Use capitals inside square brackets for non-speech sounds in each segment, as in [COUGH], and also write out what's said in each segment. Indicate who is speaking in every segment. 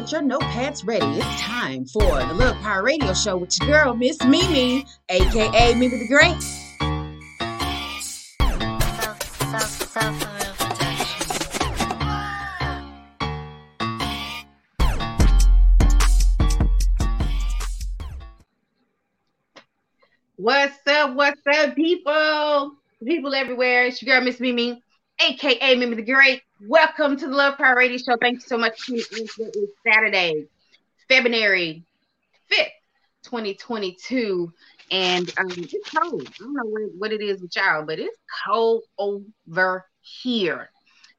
Speaker 1: Get your notepads ready. It's time for the Love Power Radio Show with your girl, Miss Mimi, aka Mimi the Great.
Speaker 2: What's up? What's up, people? People everywhere. It's your girl, Miss Mimi, aka Mimi the Great. Welcome to the Love Power Radio Show. Thank you so much. It's Saturday, February 5th, 2022. And um, it's cold. I don't know what, what it is with y'all, but it's cold over here.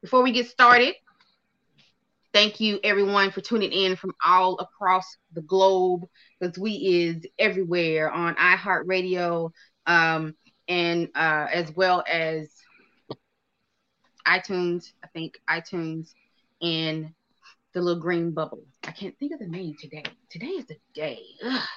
Speaker 2: Before we get started, thank you everyone for tuning in from all across the globe because we is everywhere on iHeartRadio um, and uh, as well as iTunes, I think iTunes and the little green bubble. I can't think of the name today. Today is the day. Ugh.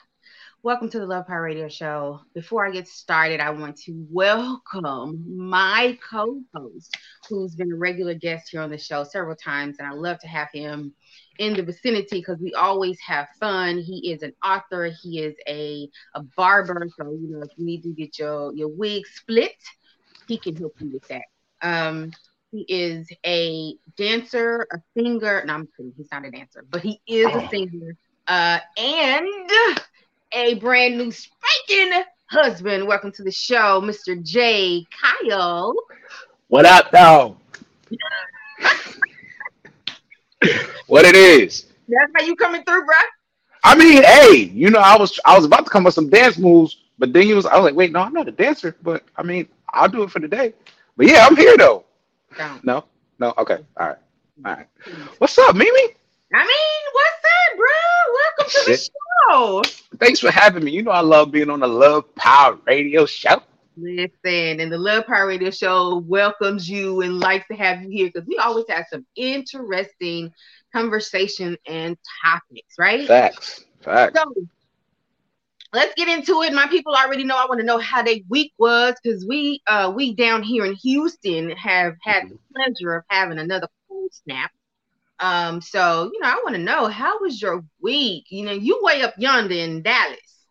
Speaker 2: Welcome to the Love Power Radio Show. Before I get started, I want to welcome my co host, who's been a regular guest here on the show several times, and I love to have him in the vicinity because we always have fun. He is an author, he is a, a barber. So, you know, if you need to get your, your wig split, he can help you with that. Um, he is a dancer, a singer. No, I'm kidding. He's not a dancer, but he is a singer uh, and a brand new spanking husband. Welcome to the show, Mr. J. Kyle.
Speaker 3: What up, though? [LAUGHS] what it is?
Speaker 2: That's how you coming through, bro.
Speaker 3: I mean, hey, you know, I was I was about to come with some dance moves, but then you was I was like, wait, no, I'm not a dancer, but I mean, I'll do it for the day. But yeah, I'm here though.
Speaker 2: Don't.
Speaker 3: No, no, okay, mm-hmm. all right, all right. What's up, Mimi?
Speaker 2: I mean, what's up, bro? Welcome to the show.
Speaker 3: Thanks for having me. You know, I love being on the Love Power Radio Show.
Speaker 2: Listen, and the Love Power Radio Show welcomes you and likes to have you here because we always have some interesting conversation and topics, right?
Speaker 3: Facts, facts.
Speaker 2: So let's get into it. My people already know I want to know how their week was because we uh we down here in Houston have had the pleasure of having another cold snap. Um, so you know, I want to know how was your week? You know, you way up yonder in Dallas.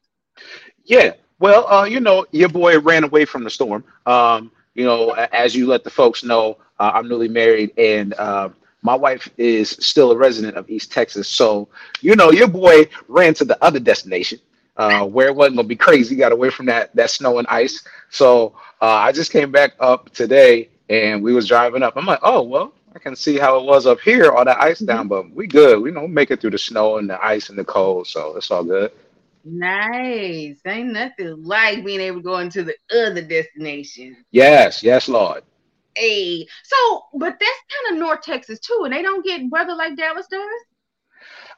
Speaker 3: Yeah. Well, uh, you know, your boy ran away from the storm. Um, you know, as you let the folks know, uh, I'm newly married, and uh, my wife is still a resident of East Texas. So, you know, your boy ran to the other destination uh, where it wasn't gonna be crazy. Got away from that that snow and ice. So uh, I just came back up today, and we was driving up. I'm like, oh well, I can see how it was up here, all that ice down, but we good. We don't make it through the snow and the ice and the cold, so it's all good.
Speaker 2: Nice. Ain't nothing like being able to go into the other destination.
Speaker 3: Yes, yes, Lord.
Speaker 2: Hey, so but that's kind of North Texas too, and they don't get weather like Dallas does.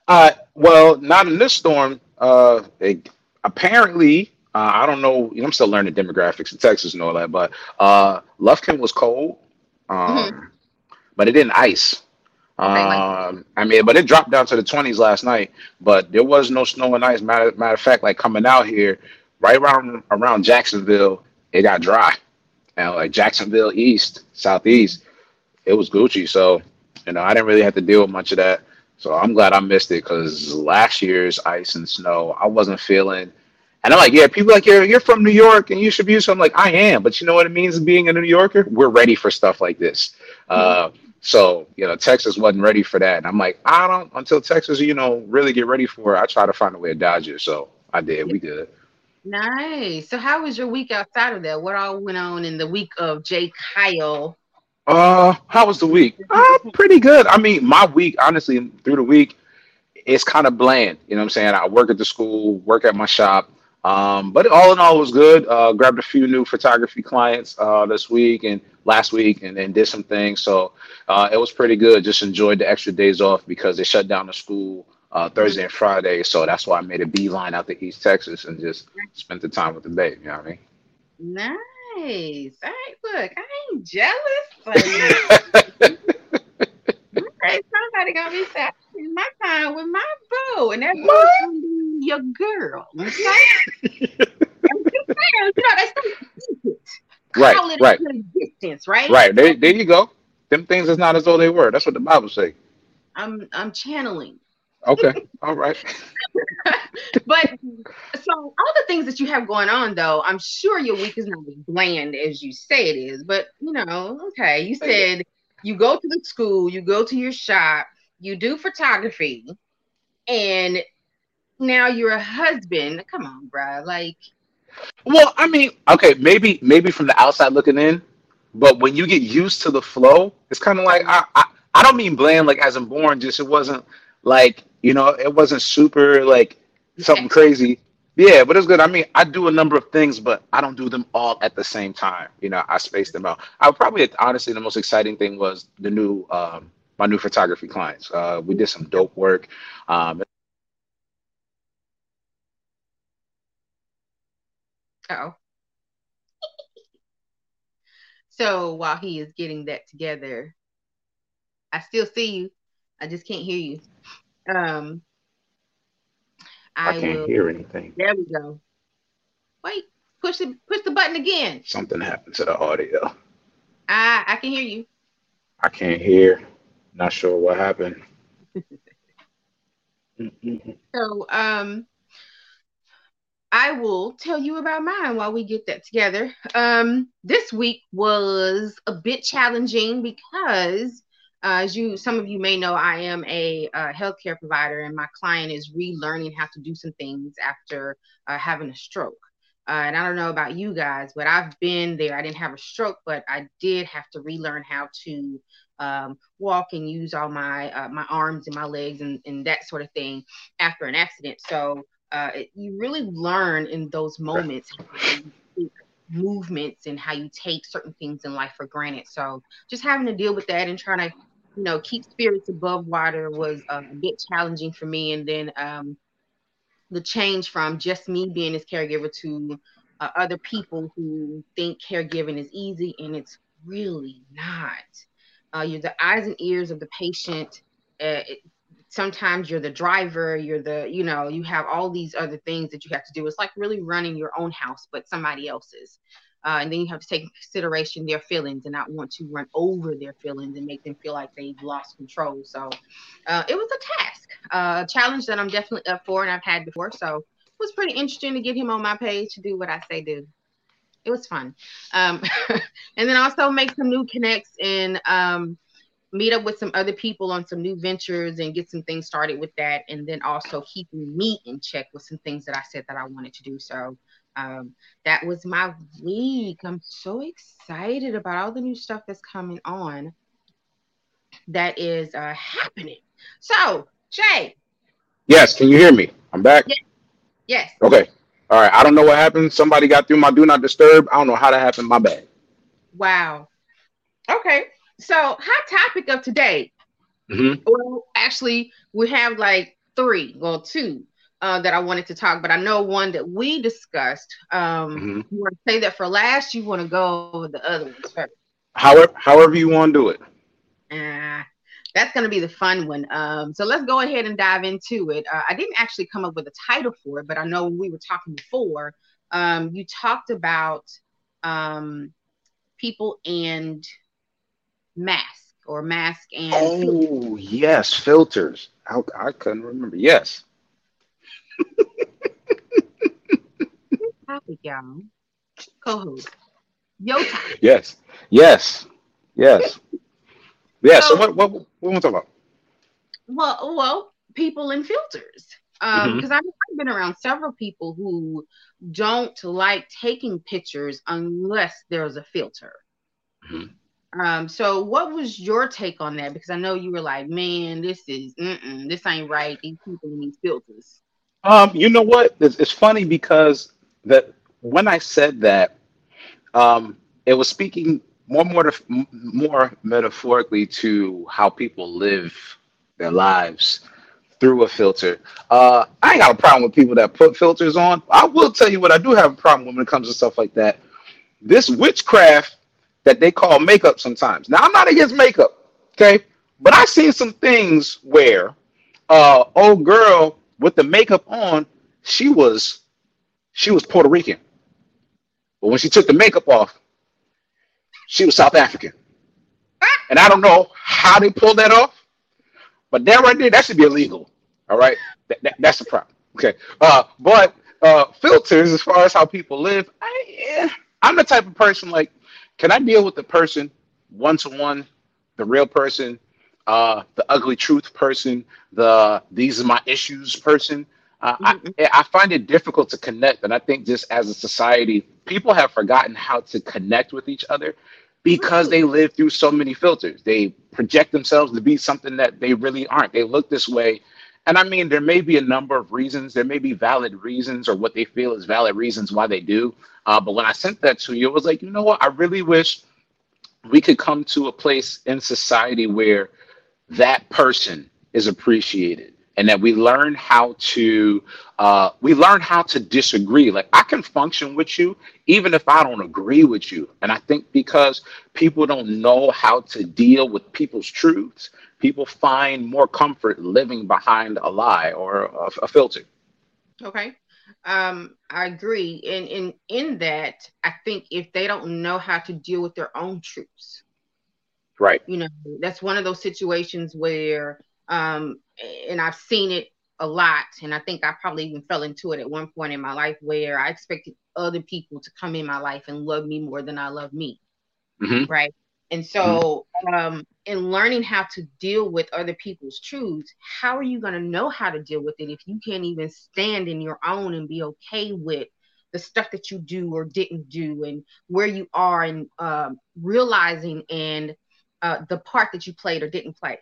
Speaker 3: Uh, well, not in this storm. Uh, it, apparently, uh, I don't know. You know, I'm still learning demographics in Texas and all that, but uh, Lufkin was cold, um, but it didn't ice. Um, I mean, but it dropped down to the 20s last night. But there was no snow and ice. Matter, matter of fact, like coming out here, right around around Jacksonville, it got dry. And like Jacksonville East, Southeast, it was Gucci. So, you know, I didn't really have to deal with much of that. So I'm glad I missed it because last year's ice and snow, I wasn't feeling. And I'm like, yeah, people are like you're you're from New York and you should be. So I'm like, I am, but you know what it means being a New Yorker? We're ready for stuff like this. Uh, so you know, Texas wasn't ready for that, and I'm like, I don't until Texas, you know, really get ready for it. I try to find a way to dodge it. So I did. We good.
Speaker 2: Nice. So how was your week outside of that? What all went on in the week of J. Kyle?
Speaker 3: Uh, how was the week? Uh, pretty good. I mean, my week, honestly, through the week, it's kind of bland. You know what I'm saying? I work at the school, work at my shop. Um, but all in all, was good. Uh, grabbed a few new photography clients uh, this week and last week, and then did some things. So uh, it was pretty good. Just enjoyed the extra days off because they shut down the school uh, Thursday and Friday. So that's why I made a beeline out to East Texas and just spent the time with the baby. You know what I mean?
Speaker 2: Nice. I ain't look, I ain't jealous. But [LAUGHS] okay, somebody gonna be sad my time with my boo, and that boo's gonna be your girl. Okay? I'm just saying, you know, that's so
Speaker 3: Right,
Speaker 2: Call it
Speaker 3: right.
Speaker 2: distance, right?
Speaker 3: Right. There, there you go. Them things is not as though they were. That's what the Bible say.
Speaker 2: I'm I'm channeling.
Speaker 3: Okay. All right. [LAUGHS]
Speaker 2: but so all the things that you have going on though, I'm sure your week is not as bland as you say it is. But you know, okay, you said you go to the school, you go to your shop, you do photography, and now you're a husband. Come on, bro. Like
Speaker 3: Well, I mean, okay, maybe maybe from the outside looking in, but when you get used to the flow, it's kind of like I, I I don't mean bland like as I'm born, just it wasn't like you know it wasn't super like something crazy. Yeah, but it's good. I mean, I do a number of things, but I don't do them all at the same time. You know, I space them out. I probably honestly the most exciting thing was the new um my new photography clients. Uh we did some dope work. Um
Speaker 2: oh. [LAUGHS] so while he is getting that together, I still see you. I just can't hear you. Um
Speaker 3: I
Speaker 2: I
Speaker 3: can't
Speaker 2: will
Speaker 3: hear anything.
Speaker 2: there we go. Wait, push the push the button again.
Speaker 3: Something happened to the audio.
Speaker 2: I I can hear you.
Speaker 3: I can't hear. Not sure what happened. [LAUGHS]
Speaker 2: So um I will tell you about mine while we get that together. Um this week was a bit challenging because uh, as you some of you may know, I am a uh, healthcare provider and my client is relearning how to do some things after uh, having a stroke. Uh, and I don't know about you guys, but I've been there. I didn't have a stroke, but I did have to relearn how to um, walk and use all my uh, my arms and my legs and, and that sort of thing after an accident. So uh, it, you really learn in those moments how you take movements and how you take certain things in life for granted. So just having to deal with that and trying to you know keep spirits above water was a bit challenging for me. And then um, the change from just me being his caregiver to uh, other people who think caregiving is easy and it's really not. Uh, you're the eyes and ears of the patient. Uh, it, sometimes you're the driver. You're the, you know, you have all these other things that you have to do. It's like really running your own house, but somebody else's. Uh, and then you have to take in consideration their feelings and not want to run over their feelings and make them feel like they've lost control. So uh, it was a task, uh, a challenge that I'm definitely up for and I've had before. So it was pretty interesting to get him on my page to do what I say do. It was fun. Um, [LAUGHS] and then also make some new connects and um, meet up with some other people on some new ventures and get some things started with that. And then also keeping me in check with some things that I said that I wanted to do. So um, that was my week. I'm so excited about all the new stuff that's coming on that is uh, happening. So, Jay.
Speaker 3: Yes, can you hear me? I'm back.
Speaker 2: Yeah. yes,
Speaker 3: Okay. All right. I don't know what happened. Somebody got through my do not disturb. I don't know how that happened. My bad.
Speaker 2: wow. Okay, so hot topic of today.
Speaker 3: hmm
Speaker 2: Well, actually, we have like three, well, two uh, that I wanted to talk, but I know one that we discussed. Um,
Speaker 3: hmm
Speaker 2: You want to say that for last? You want to go over the other ones first?
Speaker 3: However, however you want to do it.
Speaker 2: Ah, that's going to be the fun one. Um, so let's go ahead and dive into it. Uh, I didn't actually come up with a title for it, but I know when we were talking before, um, you talked about um, people and mask or mask and filter
Speaker 3: Oh yes, filters. I, I couldn't remember. Yes.
Speaker 2: topic, y'all. Co-host, yo topic.
Speaker 3: Yes. Yes. Yes. Yeah. So
Speaker 2: So,
Speaker 3: what what what we want to talk about?
Speaker 2: well, well, people and filters. Um,
Speaker 3: hmm
Speaker 2: because I've I've been around several people who don't like taking pictures unless there's a filter.
Speaker 3: hmm
Speaker 2: Um, so what was your take on that? Because I know you were like, man, this is this ain't right. These people need filters.
Speaker 3: Um, you know what? It's, it's funny because that when I said that, um, it was speaking more more more metaphorically to how people live their lives through a filter. Uh, I ain't got a problem with people that put filters on. I will tell you what I do have a problem with when it comes to stuff like that. This witchcraft that they call makeup sometimes. Now I'm not against makeup, okay? But I've seen some things where uh old girl with the makeup on, she was she was Puerto Rican. But when she took the makeup off, she was South African. And I don't know how they pulled that off, but that right there, that should be illegal. All right, that, that, that's the problem. Okay, uh, but uh, filters as far as how people live. I, yeah, I'm the type of person like, can I deal with the person one to one, the real person, uh, the ugly truth person, the these are my issues person. Uh, mm-hmm. I, I find it difficult to connect, and I think just as a society, people have forgotten how to connect with each other because they live through so many filters. They project themselves to be something that they really aren't. They look this way. And I mean, there may be a number of reasons. There may be valid reasons or what they feel is valid reasons why they do. Uh, but when I sent that to you, it was like, you know what? I really wish we could come to a place in society where that person is appreciated and that we learn how to uh, we learn how to disagree like i can function with you even if i don't agree with you and i think because people don't know how to deal with people's truths people find more comfort living behind a lie or a, a filter
Speaker 2: okay um, i agree and in in that i think if they don't know how to deal with their own truths
Speaker 3: right
Speaker 2: you know that's one of those situations where um, and I've seen it a lot. And I think I probably even fell into it at one point in my life where I expected other people to come in my life and love me more than I love me. Mm-hmm. Right. And so, mm-hmm. um, in learning how to deal with other people's truths, how are you going to know how to deal with it if you can't even stand in your own and be okay with the stuff that you do or didn't do and where you are and um, realizing and uh, the part that you played or didn't play?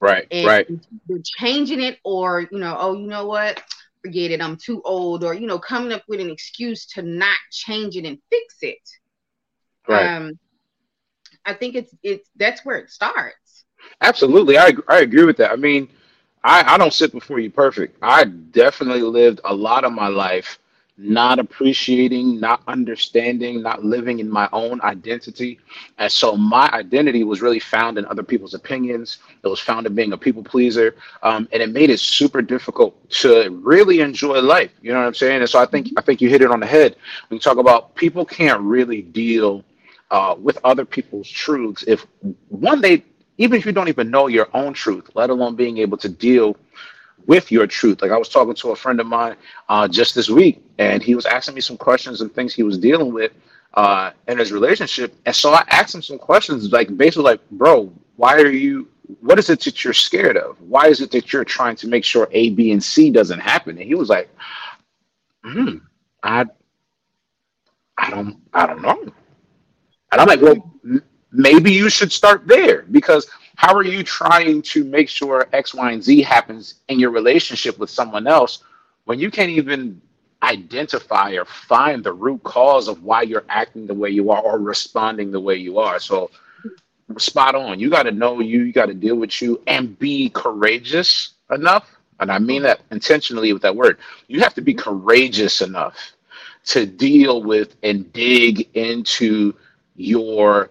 Speaker 3: Right, and right.
Speaker 2: They're changing it, or you know, oh, you know what? Forget it. I'm too old, or you know, coming up with an excuse to not change it and fix it. Right. Um, I think it's it's that's where it starts.
Speaker 3: Absolutely, I I agree with that. I mean, I I don't sit before you perfect. I definitely lived a lot of my life not appreciating, not understanding, not living in my own identity. And so my identity was really found in other people's opinions. It was found in being a people pleaser. Um, and it made it super difficult to really enjoy life. You know what I'm saying? And so I think I think you hit it on the head when you talk about people can't really deal uh, with other people's truths if one they even if you don't even know your own truth, let alone being able to deal with your truth. Like I was talking to a friend of mine uh, just this week, and he was asking me some questions and things he was dealing with uh, in his relationship. And so I asked him some questions, like basically, like, bro, why are you? What is it that you're scared of? Why is it that you're trying to make sure A, B, and C doesn't happen? And he was like, hmm, I, I don't, I don't know. And I'm like, well, maybe you should start there because how are you trying to make sure X, Y, and Z happens in your relationship with someone else when you can't even identify or find the root cause of why you're acting the way you are or responding the way you are? So, spot on. You got to know you, you got to deal with you and be courageous enough. And I mean that intentionally with that word. You have to be courageous enough to deal with and dig into your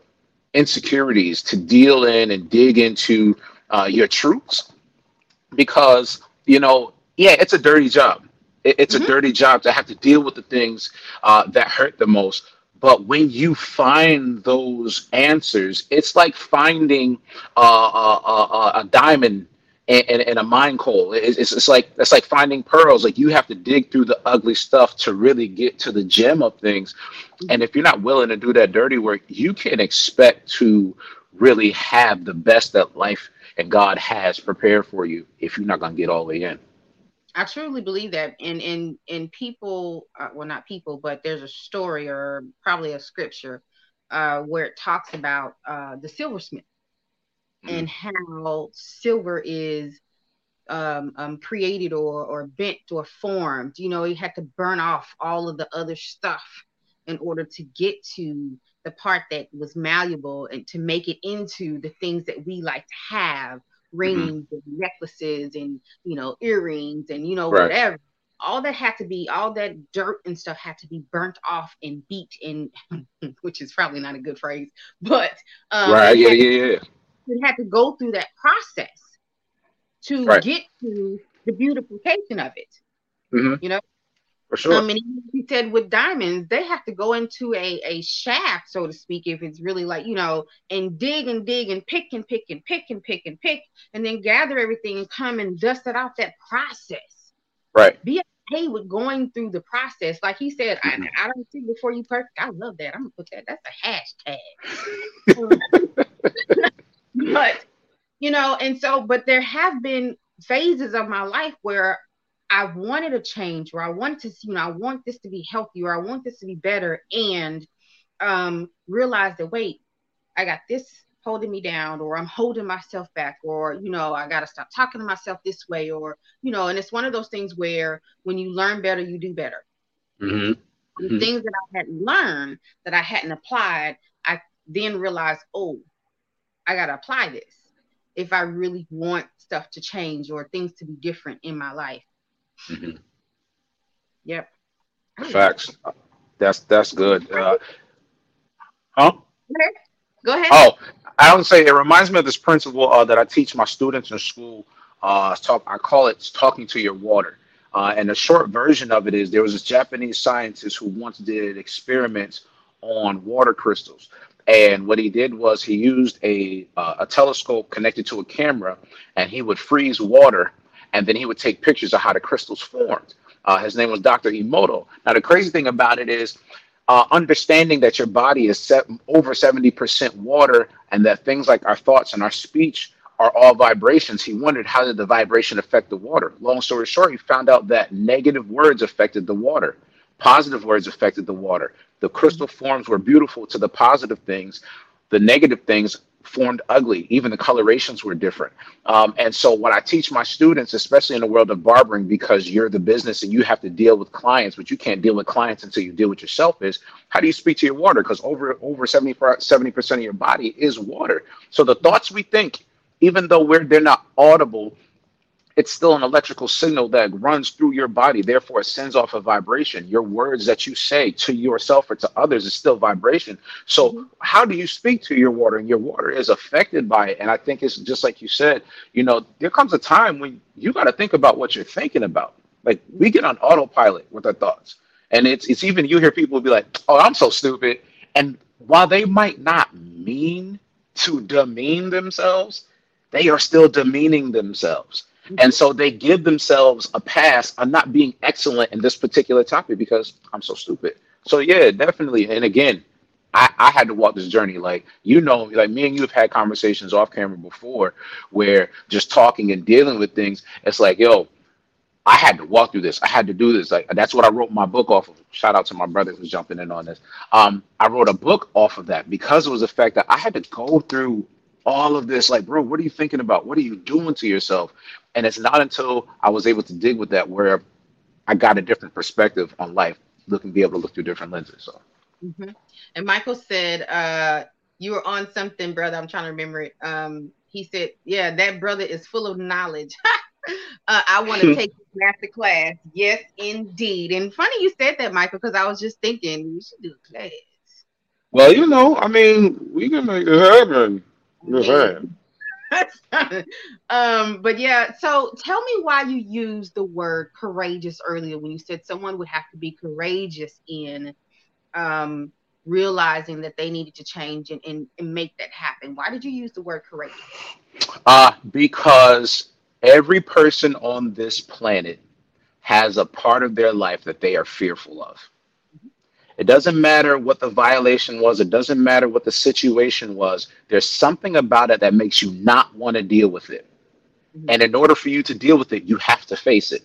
Speaker 3: insecurities to deal in and dig into uh, your truths. Because you know yeah it's a dirty job. It, it's mm-hmm. a dirty job to have to deal with the things uh, that hurt the most. But when you find those answers it's like finding uh, a, a, diamond in, in, a mine coal it's, it's like it's like finding pearls like you have to dig through the ugly stuff to really get to the gem of things and if you're not willing to do that dirty work, you can expect to really have the best that life and God has prepared for you if you're not going to get all the way in.
Speaker 2: I truly believe that. And in in people, uh, well, not people, but there's a story or probably a scripture uh, where it talks about uh, the silversmith mm. and how silver is um, um, created or or bent or formed. You know, he had to burn off all of the other stuff in order to get to the part that was malleable and to make it into the things that we like to have rings mm-hmm. and necklaces and you know earrings and you know right. whatever all that had to be all that dirt and stuff had to be burnt off and beat in [LAUGHS] which is probably not a good phrase but
Speaker 3: um, right yeah yeah yeah
Speaker 2: had to go through that process to right. get to the beautification of it mm-hmm. you know
Speaker 3: For sure.
Speaker 2: Um, and he said with diamonds, they have to go into a, a shaft, so to speak, if it's really like, you know, and dig and dig and pick and pick and pick and pick and pick, and then gather everything and come and dust it off that process.
Speaker 3: Right.
Speaker 2: Be okay with going through the process. Like he said,
Speaker 3: Mhm.
Speaker 2: I, I don't see before you perfect. I love that. I'm gonna put that. That's a hashtag. [LAUGHS] [LAUGHS] but you know, and so, but there have been phases of my life where I wanted a change, where I wanted to, you know, I want this to be healthy, or I want this to be better, and um, realize that wait, I got this holding me down, or I'm holding myself back, or you know, I got to stop talking to myself this way, or you know, and it's one of those things where when you learn better, you do better.
Speaker 3: hmm
Speaker 2: The
Speaker 3: Mhm.
Speaker 2: things that I hadn't learned, that I hadn't applied, I then realized, oh, I got to apply this if I really want stuff to change or things to be different in my life.
Speaker 3: hmm
Speaker 2: Yep.
Speaker 3: Facts. That's that's good. Uh, huh?
Speaker 2: Go ahead.
Speaker 3: Oh, I would say it reminds me of this principle uh, that I teach my students in school. Uh, talk, I call it talking to your water. Uh, and the short version of it is there was this Japanese scientist who once did experiments on water crystals. And what he did was he used a, uh, a telescope connected to a camera and he would freeze water and then he would take pictures of how the crystals formed. Uh, his name was Dr. Emoto. Now, the crazy thing about it is uh, understanding that your body is set over 70% water and that things like our thoughts and our speech are all vibrations. He wondered how did the vibration affect the water? Long story short, he found out that negative words affected the water, positive words affected the water. The crystal forms were beautiful to the positive things, the negative things formed ugly. Even the colorations were different. Um, and so, what I teach my students, especially in the world of barbering, because you're the business and you have to deal with clients, but you can't deal with clients until you deal with yourself, is how do you speak to your water? Because over over 70 percent of your body is water. So the thoughts we think, even though we're they're not audible, it's still an electrical signal that runs through your body. Therefore, it sends off a vibration. Your words that you say to yourself or to others is still vibration. So, mm-hmm. how do you speak to your water? And your water is affected by it. And I think it's just like you said, you know, there comes a time when you got to think about what you're thinking about. Like we get on autopilot with our thoughts. And it's it's even you hear people be like, "Oh, I'm so stupid." And while they might not mean to demean themselves, they are still demeaning themselves. And so they give themselves a pass on not being excellent in this particular topic because I'm so stupid. So yeah, definitely. And again, I, I had to walk this journey. Like you know, like me and you have had conversations off camera before where just talking and dealing with things, it's like, yo, I had to walk through this. I had to do this. Like that's what I wrote my book off of. Shout out to my brother who's jumping in on this. Um, I wrote a book off of that because it was the fact that I had to go through all of this. Like, bro, what are you thinking about? What are you doing to yourself? And it's not until I was able to dig with that where I got a different perspective on life, looking be able to look through different lenses. So
Speaker 2: Mhm. And Michael said, uh, you were on something, brother. I'm trying to remember it. Um, he said, yeah, that brother is full of knowledge. [LAUGHS] uh, I want to [LAUGHS] take this master class. Yes, indeed. And funny you said that, Michael, because I was just thinking we should do a class.
Speaker 3: well, you know, I mean, we can make it happen. [LAUGHS]
Speaker 2: um, but yeah, so tell me why you used the word courageous earlier when you said someone would have to be courageous in um, realizing that they needed to change and, and, and make that happen. Why did you use the word courageous?
Speaker 3: Uh, because every person on this planet has a part of their life that they are fearful of. It doesn't matter what the violation was, it doesn't matter what the situation was. There's something about it that makes you not want to deal with it.
Speaker 2: Mhm.
Speaker 3: And in order for you to deal with it, you have to face it.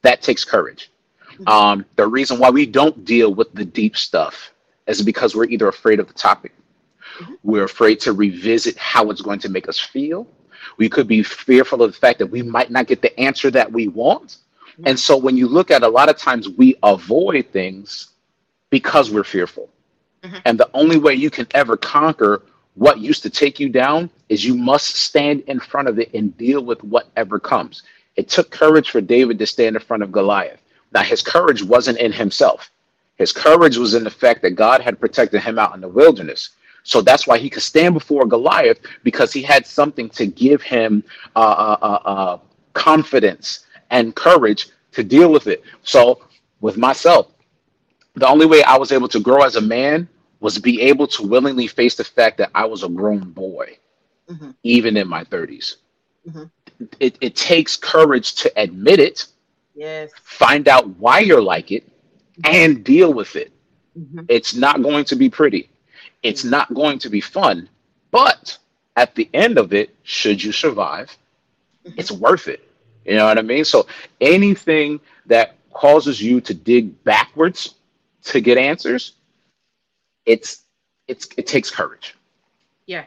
Speaker 3: That takes courage.
Speaker 2: Mhm.
Speaker 3: Um, the reason why we don't deal with the deep stuff is because we're either afraid of the topic,
Speaker 2: Mhm.
Speaker 3: we're afraid to revisit how it's going to make us feel. We could be fearful of the fact that we might not get the answer that we want.
Speaker 2: Mhm.
Speaker 3: And so when you look at a lot of times we avoid things because we're fearful.
Speaker 2: Mhm.
Speaker 3: And the only way you can ever conquer what used to take you down is you must stand in front of it and deal with whatever comes. It took courage for David to stand in front of Goliath. Now, his courage wasn't in himself, his courage was in the fact that God had protected him out in the wilderness. So that's why he could stand before Goliath because he had something to give him uh, uh, uh, uh, confidence and courage to deal with it. So with myself. The only way I was able to grow as a man was be able to willingly face the fact that I was a grown boy,
Speaker 2: Mhm.
Speaker 3: even in my 30s.
Speaker 2: Mhm.
Speaker 3: It, it takes courage to admit it,
Speaker 2: Yes.
Speaker 3: find out why you're like it, and deal with it.
Speaker 2: Mhm.
Speaker 3: It's not going to be pretty. It's not going to be fun. But at the end of it, should you survive,
Speaker 2: Mhm.
Speaker 3: it's worth it. You know what I mean? So anything that causes you to dig backwards to get answers, it's it's it takes courage.
Speaker 2: Yeah,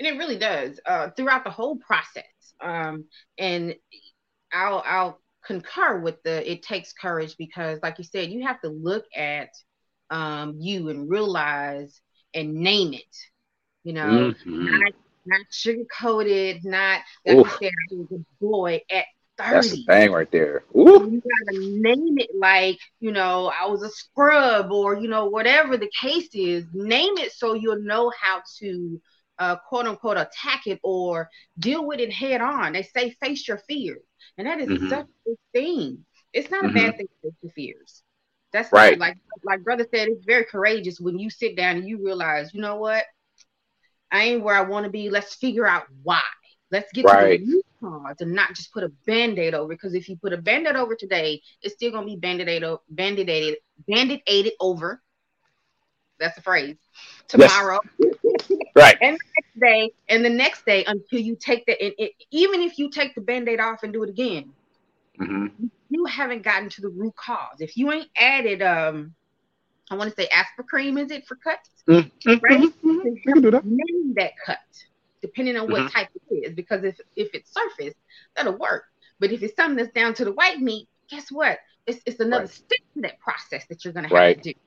Speaker 2: and it really does uh, throughout the whole process. Um, and I'll I'll concur with the it takes courage because, like you said, you have to look at um, you and realize and name it. You know,
Speaker 3: Mhm.
Speaker 2: not not sugar coated, not like you
Speaker 3: Oof.
Speaker 2: said, I was a boy at
Speaker 3: That's the thing right there. Ooh.
Speaker 2: You gotta name it like, you know, I was a scrub or, you know, whatever the case is. Name it so you'll know how to, uh, quote unquote, attack it or deal with it head on. They say face your fears. And that is
Speaker 3: Mhm.
Speaker 2: such a good thing. It's not
Speaker 3: Mhm.
Speaker 2: a bad thing to face your fears. That's
Speaker 3: Right.
Speaker 2: like like brother said, it's very courageous when you sit down and you realize, you know what? I ain't where I want to be. Let's figure out why. Let's get
Speaker 3: Right.
Speaker 2: to the root cause and not just put a band-aid over. Because if you put a band-aid over today, it's still gonna be band-aid band-aided band-aided over. That's the phrase.
Speaker 3: Yes.
Speaker 2: Tomorrow,
Speaker 3: Right.
Speaker 2: And the next day, and the next day until you take the and it, even if you take the band-aid off and do it again,
Speaker 3: Mhm.
Speaker 2: you haven't gotten to the root cause. If you ain't added um I want to say aspirin, is it for cuts?
Speaker 3: Mhm.
Speaker 2: Right?
Speaker 3: Mhm. We can do that.
Speaker 2: name that cut depending on what
Speaker 3: Mhm.
Speaker 2: type it is because if if it's surface that'll work but if it's something that's down to the white meat guess what it's, it's another
Speaker 3: Right.
Speaker 2: step to that process that you're going to have
Speaker 3: Right.
Speaker 2: to do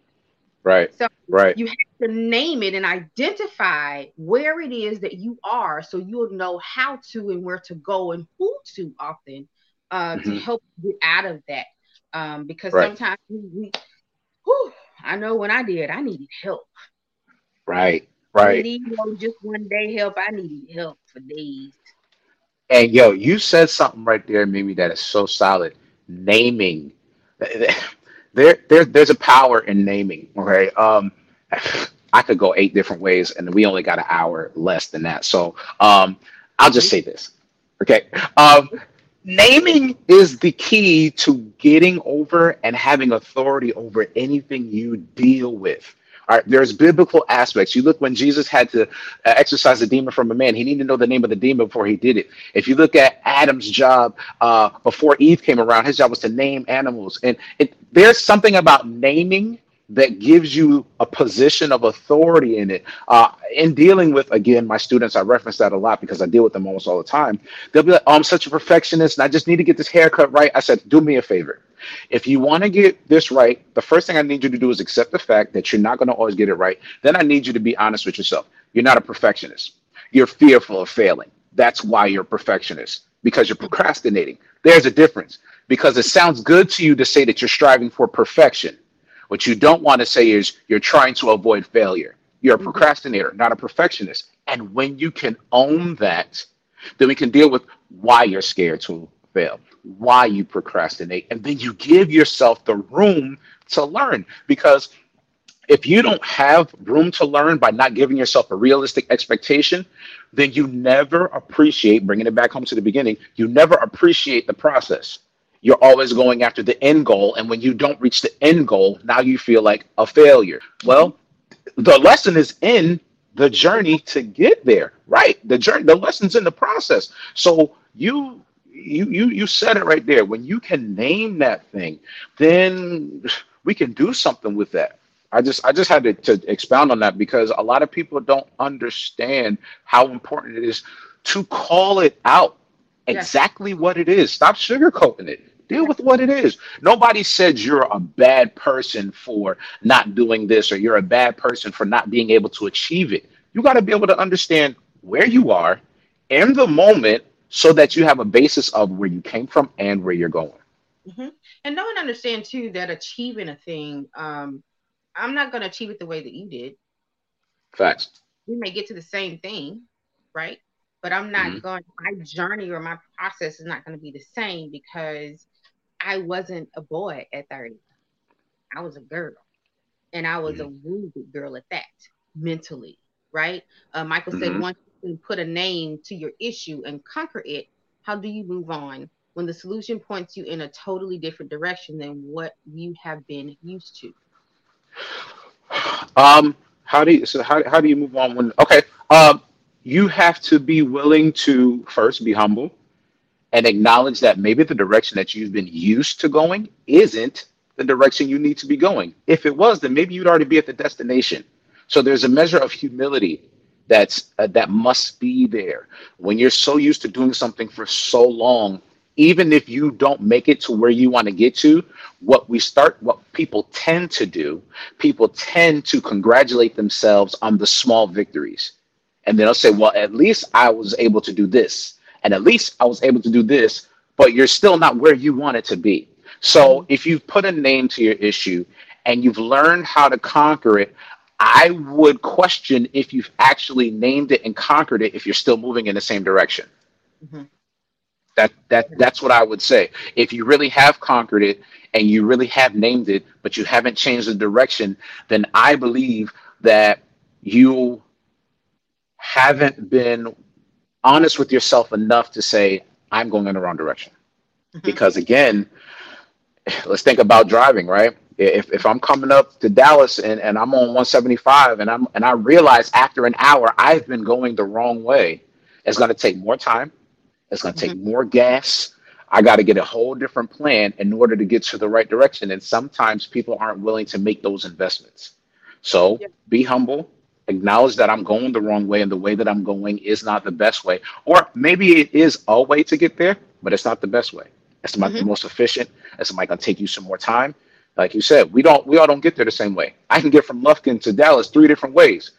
Speaker 3: Right.
Speaker 2: So-
Speaker 3: Right.
Speaker 2: you have to name it and identify where it is that you are so you'll know how to and where to go and who to often uh, to
Speaker 3: Mhm.
Speaker 2: help you get out of that um, because
Speaker 3: Right.
Speaker 2: sometimes we, we whew, i know when i did i needed help
Speaker 3: Right.
Speaker 2: I
Speaker 3: Right.
Speaker 2: didn't even know just one day help. I needed help for days.
Speaker 3: And yo, you said something right there, Mimi, that is so solid. Naming. [LAUGHS] There, there, there's a power in naming. Okay. Um, [LAUGHS] I could go eight different ways, and we only got an hour less than that. So, um, I'll just say this. Okay. Um, naming is the key to getting over and having authority over anything you deal with. There's biblical aspects. You look when Jesus had to uh, exorcise the demon from a man, he needed to know the name of the demon before he did it. If you look at Adam's job uh, before Eve came around, his job was to name animals. And it, there's something about naming that gives you a position of authority in it. Uh, in dealing with, again, my students, I reference that a lot because I deal with them almost all the time. They'll be like, oh, I'm such a perfectionist and I just need to get this haircut right. I said, do me a favor. If you want to get this right, the first thing I need you to do is accept the fact that you're not going to always get it right. Then I need you to be honest with yourself. You're not a perfectionist. You're fearful of failing. That's why you're a perfectionist because you're procrastinating. There's a difference because it sounds good to you to say that you're striving for perfection. What you don't want to say is you're trying to avoid failure. You're a mm-hmm. procrastinator, not a perfectionist. And when you can own that, then we can deal with why you're scared to fail, why you procrastinate, and then you give yourself the room to learn. Because if you don't have room to learn by not giving yourself a realistic expectation, then you never appreciate, bringing it back home to the beginning, you never appreciate the process. You're always going after the end goal. And when you don't reach the end goal, now you feel like a failure. Well, the lesson is in the journey to get there, right? The journey, the lessons in the process. So you you you you said it right there. When you can name that thing, then we can do something with that. I just I just had to, to expound on that because a lot of people don't understand how important it is to call it out
Speaker 2: Yes.
Speaker 3: exactly what it is. Stop sugarcoating it. Deal with what it is. Nobody said you're a bad person for not doing this or you're a bad person for not being able to achieve it. You got to be able to understand where you are in the moment so that you have a basis of where you came from and where you're going.
Speaker 2: And know and understand too that achieving a thing, um, I'm not going to achieve it the way that you did.
Speaker 3: Facts.
Speaker 2: We may get to the same thing, right? But I'm not
Speaker 3: Mhm.
Speaker 2: going. My journey or my process is not going to be the same because I wasn't a boy at 30. I was a girl, and I was mm-hmm. a wounded girl at that mentally, right? Uh, Michael mm-hmm. said once you put a name to your issue and conquer it, how do you move on when the solution points you in a totally different direction than what you have been used to?
Speaker 3: Um, how do you so how, how do you move on when okay um you have to be willing to first be humble and acknowledge that maybe the direction that you've been used to going isn't the direction you need to be going. If it was, then maybe you'd already be at the destination. So there's a measure of humility that's uh, that must be there when you're so used to doing something for so long even if you don't make it to where you want to get to what we start what people tend to do people tend to congratulate themselves on the small victories and then they'll say well at least i was able to do this and at least i was able to do this but you're still not where you want it to be so mm-hmm. if you've put a name to your issue and you've learned how to conquer it I would question if you've actually named it and conquered it if you're still moving in the same direction. Mm-hmm. That that that's what I would say. If you really have conquered it and you really have named it, but you haven't changed the direction, then I believe that you haven't been honest with yourself enough to say, I'm going in the wrong direction. Mm-hmm. Because again, let's think about driving, right? if, if I'm coming up to Dallas and, and I'm on 175 and I'm and I realize after an hour I've been going the wrong way, it's going to take more time. It's going to take mm-hmm. more gas. I got to get a whole different plan in order to get to the right direction. And sometimes people aren't willing to make those investments. So yeah. be humble, acknowledge that I'm going the wrong way and the way that I'm going is not the best way. Or maybe it is a way to get there, but it's not the best way. It's not mm-hmm. the most efficient. It's might gonna take you some more time. Like you said, we don't we all don't get there the same way. I can get from Lufkin to Dallas three different ways,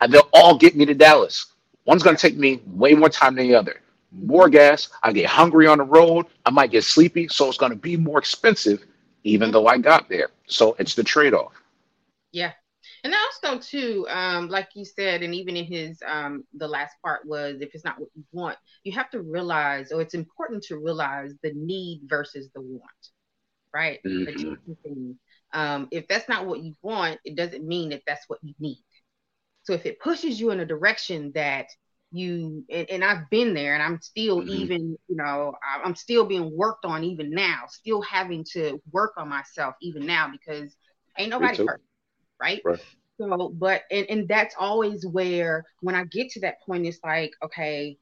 Speaker 3: and they'll all get me to Dallas. One's going to take me way more time than the other. More gas. I get hungry on the road. I might get sleepy, so it's going to be more expensive, even though I got there. So it's the trade off.
Speaker 2: Yeah, and also too, um, like you said, and even in his um, the last part was if it's not what you want, you have to realize, or it's important to realize the need versus the want right? Mm-hmm. Um, if that's not what you want, it doesn't mean that that's what you need. So if it pushes you in a direction that you and, and I've been there and I'm still mm-hmm. even, you know, I'm still being worked on even now, still having to work on myself even now because ain't nobody perfect, right? right? So, but and, and that's always where when I get to that point, it's like, okay,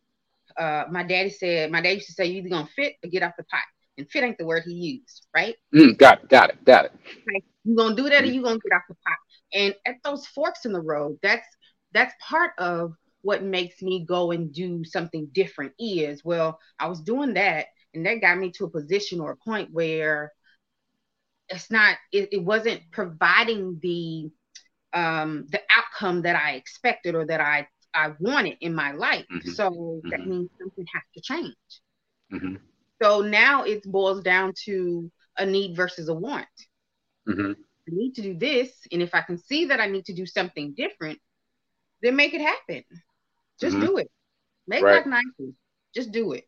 Speaker 2: uh, my daddy said, my dad used to say, you either gonna fit or get off the pot and fit ain't the word he used, right?
Speaker 3: Mm, got it, got it, got it.
Speaker 2: You gonna do that, mm. or you gonna get off the pot? And at those forks in the road, that's that's part of what makes me go and do something different. Is well, I was doing that, and that got me to a position or a point where it's not, it, it wasn't providing the um the outcome that I expected or that I I wanted in my life. Mm-hmm. So mm-hmm. that means something has to change. Mm-hmm. So now it boils down to a need versus a want. Mm-hmm. I need to do this, and if I can see that I need to do something different, then make it happen. Just mm-hmm. do it. Make right. life nicer. Just do it.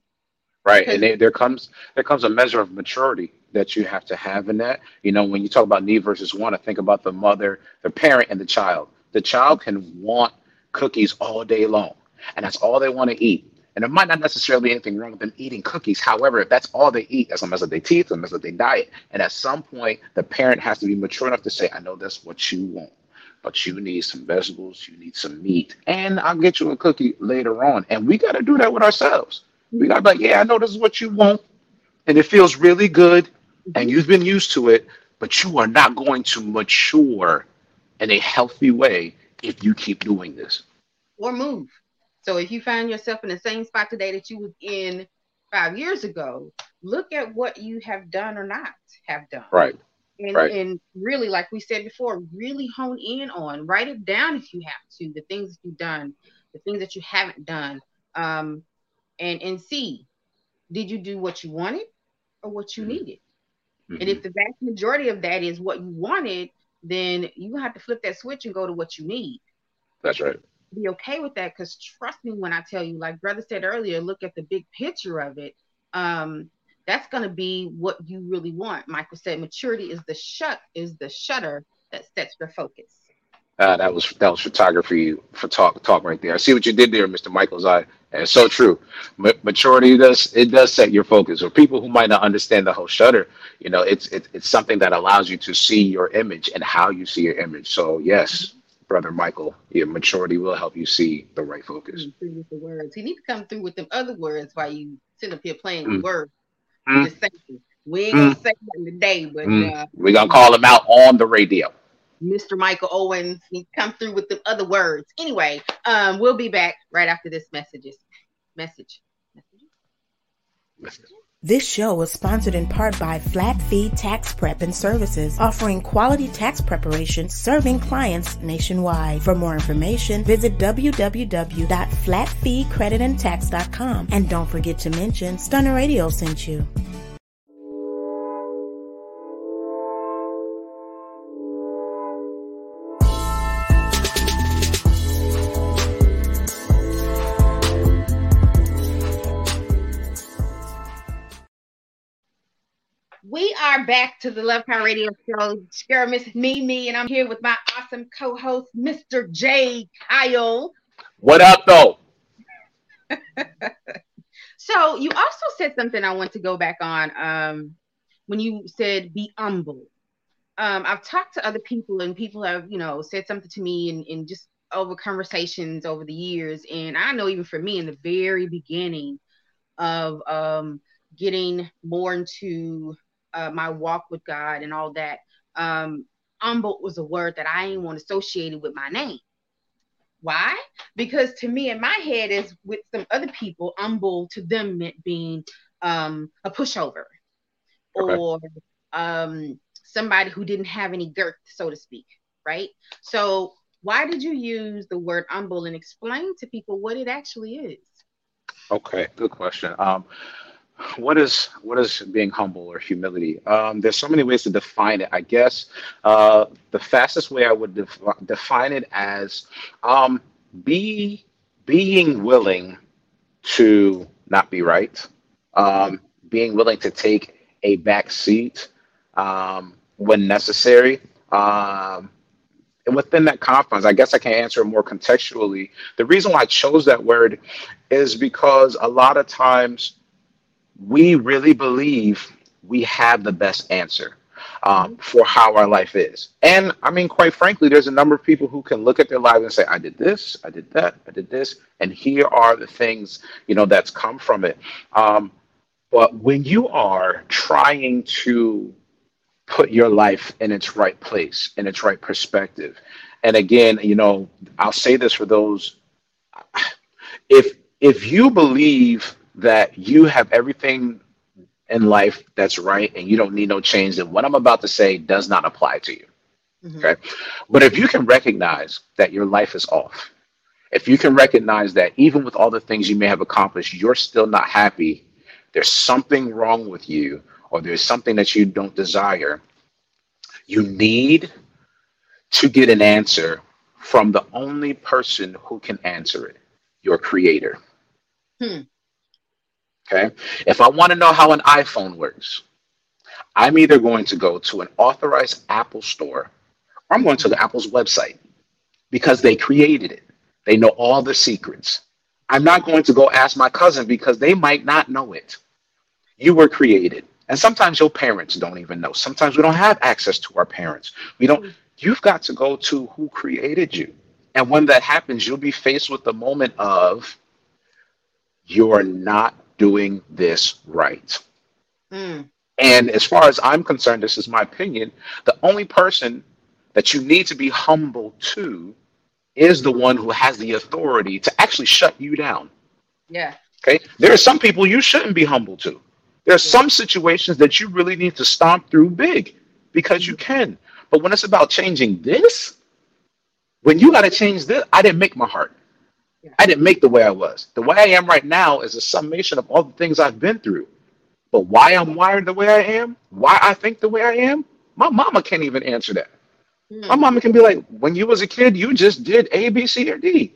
Speaker 3: Right, because and they, there comes there comes a measure of maturity that you have to have in that. You know, when you talk about need versus want, I think about the mother, the parent, and the child. The child can want cookies all day long, and that's all they want to eat. And there might not necessarily be anything wrong with them eating cookies. However, if that's all they eat, that's a mess of their teeth, a mess of their diet. And at some point, the parent has to be mature enough to say, I know that's what you want, but you need some vegetables, you need some meat, and I'll get you a cookie later on. And we got to do that with ourselves. We got to be like, yeah, I know this is what you want, and it feels really good, and you've been used to it, but you are not going to mature in a healthy way if you keep doing this.
Speaker 2: Or move. So if you find yourself in the same spot today that you was in five years ago, look at what you have done or not have done.
Speaker 3: Right.
Speaker 2: And,
Speaker 3: right.
Speaker 2: and really, like we said before, really hone in on, write it down if you have to, the things that you've done, the things that you haven't done, um, and and see, did you do what you wanted or what you mm-hmm. needed? Mm-hmm. And if the vast majority of that is what you wanted, then you have to flip that switch and go to what you need.
Speaker 3: That's right
Speaker 2: be okay with that because trust me when I tell you, like brother said earlier, look at the big picture of it. Um, that's going to be what you really want. Michael said maturity is the shut is the shutter that sets your focus.
Speaker 3: Uh, that was that was photography for talk talk right there. I see what you did there, Mr. Michaels. I and it's so true. Ma- maturity does it does set your focus. Or people who might not understand the whole shutter, you know, it's it, it's something that allows you to see your image and how you see your image. So yes, brother Michael, your maturity will help you see the right focus.
Speaker 2: With the words. He needs to come through with them other words while you sit up here playing
Speaker 3: Mm.
Speaker 2: words.
Speaker 3: Mm.
Speaker 2: We ain't gonna say nothing today, but
Speaker 3: Mm.
Speaker 2: uh,
Speaker 3: We're gonna call him out on the radio.
Speaker 2: Mr. Michael Owens needs to come through with the other words. Anyway, um, we'll be back right after this messages. Message.
Speaker 4: This show was sponsored in part by Flat Fee Tax Prep and Services, offering quality tax preparation serving clients nationwide. For more information, visit www.flatfeecreditandtax.com and don't forget to mention Stunner Radio sent you.
Speaker 2: Are back to the Love Power Radio Show. It's Girl, Miss Mimi, and I'm here with my awesome co-host, Mr. J. Kyle.
Speaker 3: What up though? [LAUGHS]
Speaker 2: So you also said something I want to go back on. Um, when you said be humble. Um, I've talked to other people and people have, you know, said something to me and, and just over conversations over the years. And I know even for me in the very beginning of um, getting more into uh, my walk with God and all that, um, humble was a word that I didn't want associated with my name. Why? Because to me, in my head, is with some other people, humble to them meant being um, a pushover
Speaker 3: Okay.
Speaker 2: or um, somebody who didn't have any girth, so to speak, right? So, why did you use the word humble and explain to people what it actually is?
Speaker 3: Okay, good question. Um, what is what is being humble or humility? Um, there's so many ways to define it. I guess uh, the fastest way I would def- define it as um, be being willing to not be right, um, being willing to take a back seat um, when necessary. Um, and within that confines, I guess I can answer more contextually. The reason why I chose that word is because a lot of times we really believe we have the best answer um, for how our life is. And I mean, quite frankly, there's a number of people who can look at their lives and say, I did this, I did that, I did this, and here are the things, you know, that's come from it. Um, but when you are trying to put your life in its right place, in its right perspective, and again, you know, I'll say this for those if if you believe that you have everything in life that's right and you don't need no change, then what I'm about to say does not apply to you.
Speaker 2: Mhm.
Speaker 3: Okay. But if you can recognize that your life is off, if you can recognize that even with all the things you may have accomplished, you're still not happy, there's something wrong with you, or there's something that you don't desire, you need to get an answer from the only person who can answer it your creator.
Speaker 2: Hmm.
Speaker 3: Okay. If I want to know how an iPhone works, I'm either going to go to an authorized Apple store or I'm going to the Apple's website because they created it. They know all the secrets. I'm not going to go ask my cousin because they might not know it. You were created. And sometimes your parents don't even know. Sometimes we don't have access to our parents. We don't you've got to go to who created you. And when that happens, you'll be faced with the moment of you're not doing this right.
Speaker 2: Mm.
Speaker 3: And as far as I'm concerned, this is my opinion, the only person that you need to be humble to is the one who has the authority to actually shut you down.
Speaker 2: Yeah.
Speaker 3: Okay. There are some people you shouldn't be humble to. There are some situations that you really need to stomp through big because you can. But when it's about changing this, when you got to change this, I didn't make my heart. I didn't make the way I was. The way I am right now is a summation of all the things I've been through. But why I'm wired the way I am, why I think the way I am, my mama can't even answer that.
Speaker 2: Mm.
Speaker 3: My mama can be like, when you was a kid, you just did A, B, C, or D.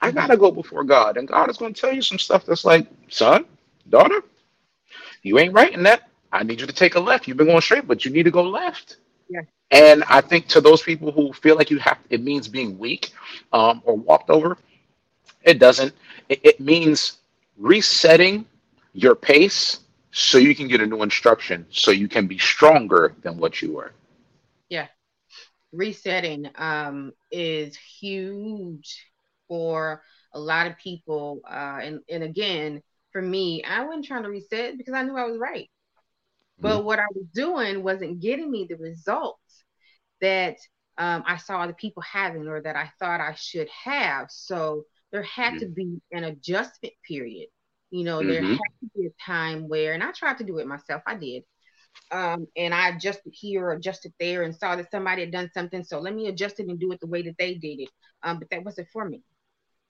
Speaker 3: I gotta go before God, and God is going to tell you some stuff that's like, son, daughter, you ain't right in that. I need you to take a left. You've been going straight, but you need to go left.
Speaker 2: Yeah.
Speaker 3: And I think to those people who feel like you have, it means being weak um, or walked over. It doesn't. It, it means resetting your pace so you can get a new instruction, so you can be stronger than what you were.
Speaker 2: Yeah. Resetting um, is huge for a lot of people. Uh, and, and again, for me, I wasn't trying to reset because I knew I was right. But
Speaker 3: Mhm.
Speaker 2: what I was doing wasn't getting me the results that um, I saw other people having or that I thought I should have. So there had to be an adjustment period. You know, there
Speaker 3: Mhm.
Speaker 2: had to be a time where, and I tried to do it myself, I did. Um, and I adjusted here, adjusted there, and saw that somebody had done something. So let me adjust it and do it the way that they did it. Um, but that wasn't for me.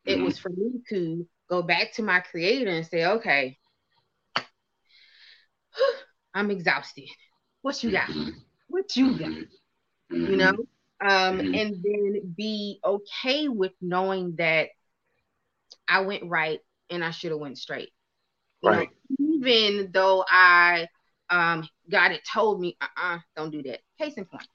Speaker 2: It
Speaker 3: Mhm.
Speaker 2: was for me to go back to my creator and say, okay, [SIGHS] I'm exhausted. What you got?
Speaker 3: Mhm.
Speaker 2: What you got?
Speaker 3: Mhm.
Speaker 2: You know? Um,
Speaker 3: Mhm.
Speaker 2: and then be okay with knowing that I went right and I should have went straight. You know,
Speaker 3: Right.
Speaker 2: even though I um God had told me, uh-uh, don't do that. Case in point.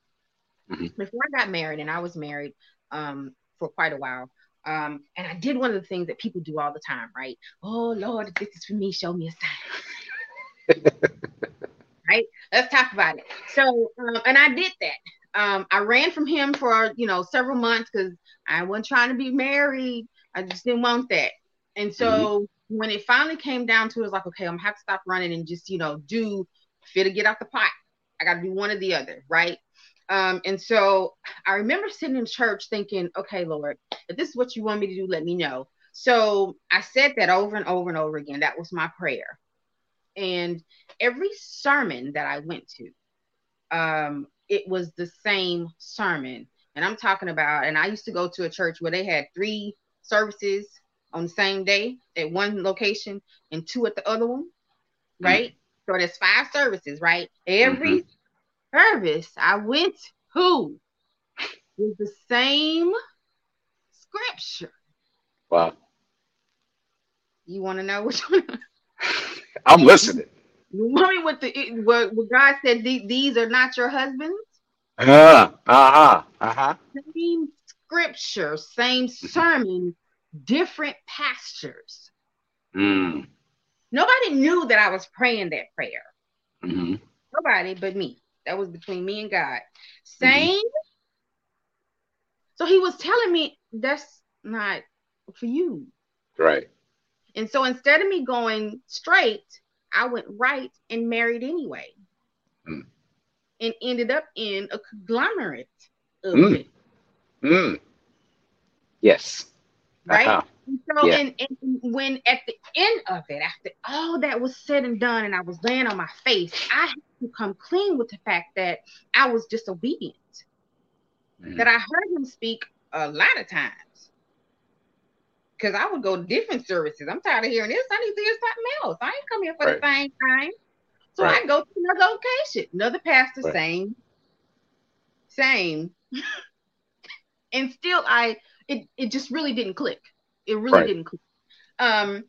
Speaker 3: Mhm.
Speaker 2: Before I got married, and I was married um for quite a while. Um, and I did one of the things that people do all the time, right? Oh Lord, if this is for me, show me a sign. [LAUGHS] right? Let's talk about it. So, um, and I did that. Um, I ran from him for you know several months because I wasn't trying to be married. I just didn't want that. And so when it finally came down to it, it was like, okay, I'm gonna have to stop running and just you know do fit to get out the pot. I got to do one or the other, right? Um, and so I remember sitting in church thinking, okay, Lord, if this is what you want me to do, let me know. So I said that over and over and over again. That was my prayer. And every sermon that I went to, um, it was the same sermon. And I'm talking about, and I used to go to a church where they had three services on the same day at one location and two at the other one, right? So there's five services, right? Every service I went to was the same scripture.
Speaker 3: Wow.
Speaker 2: You want to know which one? [LAUGHS]
Speaker 3: I'm listening.
Speaker 2: You want me with the what, what God said? These are not your husbands.
Speaker 3: Uh huh. Uh huh.
Speaker 2: Same scripture, same sermon, different pastures.
Speaker 3: Mm.
Speaker 2: Nobody knew that I was praying that prayer.
Speaker 3: hmm
Speaker 2: Nobody but me. That was between me and God. Same. So he was telling me that's not for you.
Speaker 3: Right.
Speaker 2: And so instead of me going straight, I went right and married anyway.
Speaker 3: Mm.
Speaker 2: And ended up in a conglomerate of
Speaker 3: Mm.
Speaker 2: it.
Speaker 3: Mm. Yes.
Speaker 2: Right?
Speaker 3: Uh-huh.
Speaker 2: So
Speaker 3: Yeah.
Speaker 2: and, and when at the end of it, after all that was said and done, and I was laying on my face, I had to come clean with the fact that I was disobedient.
Speaker 3: Mhm.
Speaker 2: That I heard him speak a lot of times. Because I would go to different services. I'm tired of hearing this. I need to hear something else. I ain't come here for the same time. So I go to another location, another pastor,
Speaker 3: Right.
Speaker 2: same, same. [LAUGHS] and still I it, it just really didn't click. It really
Speaker 3: Right.
Speaker 2: didn't click. Um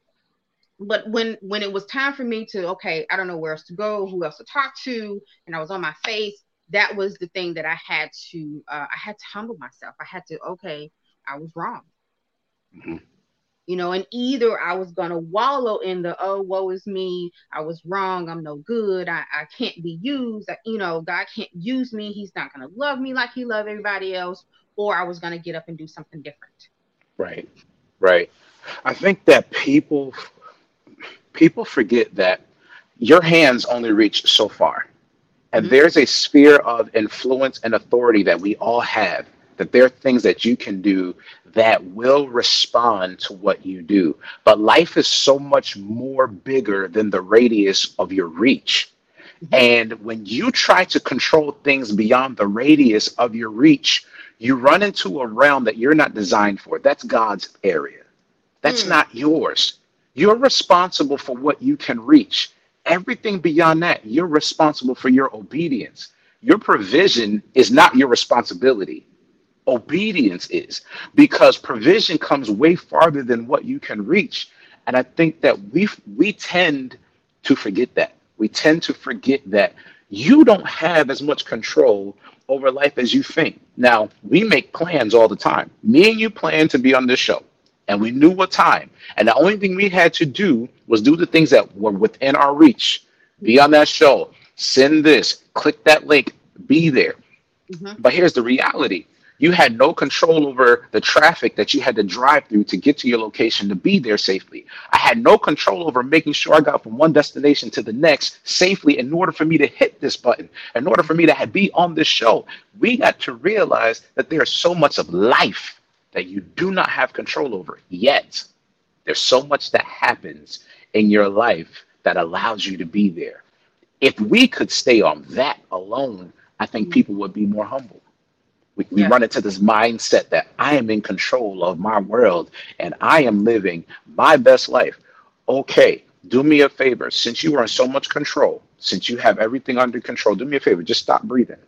Speaker 2: but when when it was time for me to okay, I don't know where else to go, who else to talk to, and I was on my face, that was the thing that I had to uh, I had to humble myself. I had to okay, I was wrong.
Speaker 3: Mhm.
Speaker 2: You know, and either I was gonna wallow in the oh woe is me, I was wrong, I'm no good, I, I can't be used, I, you know, God can't use me, He's not gonna love me like He loved everybody else, or I was gonna get up and do something different.
Speaker 3: Right. Right. I think that people people forget that your hands only reach so far. And
Speaker 2: Mhm.
Speaker 3: there's a sphere of influence and authority that we all have. That there are things that you can do that will respond to what you do. But life is so much more bigger than the radius of your reach. And when you try to control things beyond the radius of your reach, you run into a realm that you're not designed for. That's God's area. That's
Speaker 2: Mm.
Speaker 3: not yours. You're responsible for what you can reach. Everything beyond that, you're responsible for your obedience. Your provision is not your responsibility. Obedience is because provision comes way farther than what you can reach. And I think that we we tend to forget that. We tend to forget that you don't have as much control over life as you think. Now, we make plans all the time. Me and you plan to be on this show, and we knew what time. And the only thing we had to do was do the things that were within our reach. Be on that show, send this, click that link, be there.
Speaker 2: Mhm.
Speaker 3: But here's the reality you had no control over the traffic that you had to drive through to get to your location to be there safely. I had no control over making sure I got from one destination to the next safely in order for me to hit this button, in order for me to be on this show. We got to realize that there's so much of life that you do not have control over yet. There's so much that happens in your life that allows you to be there. If we could stay on that alone, I think mm-hmm. people would be more humble. We, we
Speaker 2: Yeah.
Speaker 3: run into this mindset that I am in control of my world and I am living my best life. Okay, do me a favor. Since you are in so much control, since you have everything under control, do me a favor. Just stop breathing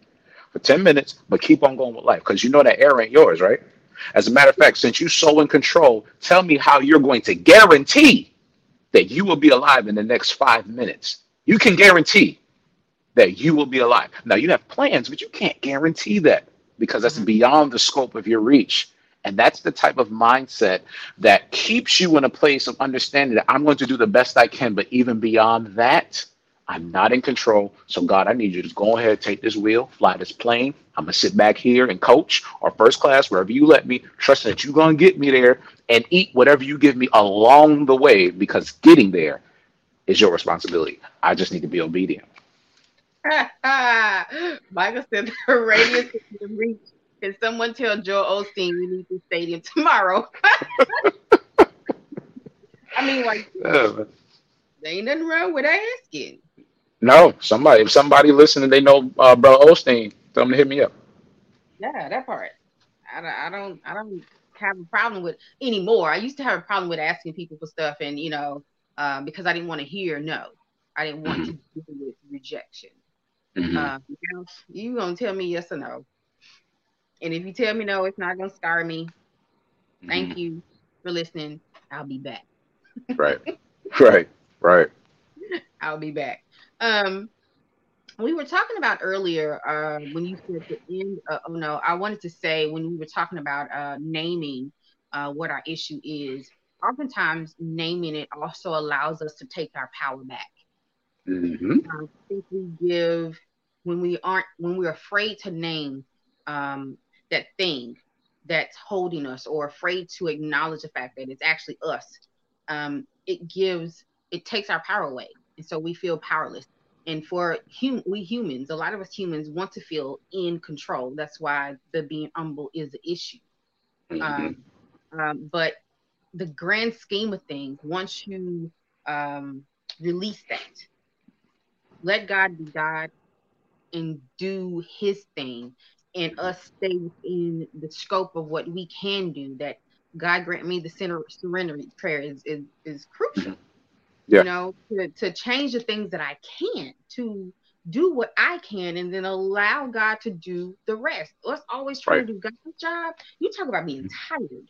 Speaker 3: for 10 minutes, but keep on going with life because you know that air ain't yours, right? As a matter of fact, since you're so in control, tell me how you're going to guarantee that you will be alive in the next five minutes. You can guarantee that you will be alive. Now, you have plans, but you can't guarantee that because that's
Speaker 2: Mhm.
Speaker 3: beyond the scope of your reach. And that's the type of mindset that keeps you in a place of understanding that I'm going to do the best I can, but even beyond that, I'm not in control. So, God, I need you to go ahead, take this wheel, fly this plane. I'm going to sit back here and coach or first class, wherever you let me, trusting that you're going to get me there and eat whatever you give me along the way because getting there is your responsibility. I just need to be obedient. [LAUGHS]
Speaker 2: Michael said the radius is within reach. Can someone tell Joel Osteen we need the stadium tomorrow? [LAUGHS] I mean, like,
Speaker 3: Uh,
Speaker 2: there ain't nothing wrong with asking.
Speaker 3: no, somebody, if somebody listening, they know uh, Bro Osteen, tell them to hit me up.
Speaker 2: Yeah, that part. I, don't- I don't I don't have a problem with anymore. I used to have a problem with asking people for stuff, and you know, um, because I didn't want to hear no. I didn't want to deal with rejection.
Speaker 3: Mhm.
Speaker 2: Uh, you know, you gonna tell me yes or no, and if you tell me no, it's not gonna scar me. Thank you for listening. I'll be back.
Speaker 3: Right, right, right. [LAUGHS]
Speaker 2: I'll be back. Um, we were talking about earlier uh, when you said the end. Uh, oh no, I wanted to say when we were talking about uh, naming uh, what our issue is. Oftentimes, naming it also allows us to take our power back.
Speaker 3: Hmm
Speaker 2: I think we give when we aren't when we're afraid to name um, that thing that's holding us or afraid to acknowledge the fact that it's actually us. Um, it gives it takes our power away, and so we feel powerless. And for hum- we humans, a lot of us humans want to feel in control. That's why the being humble is the issue.
Speaker 3: Mm-hmm.
Speaker 2: Um, um, but the grand scheme of things, once you um, release that, let God be God and do His thing, and us stay within the scope of what we can do. That God grant me the center surrender prayer is is, is crucial. Mm-hmm.
Speaker 3: Yeah.
Speaker 2: You know, to, to change the things that I can't, to do what I can, and then allow God to do the rest. Let's always try
Speaker 3: Right.
Speaker 2: to do God's job. You talk about being mm-hmm. tired.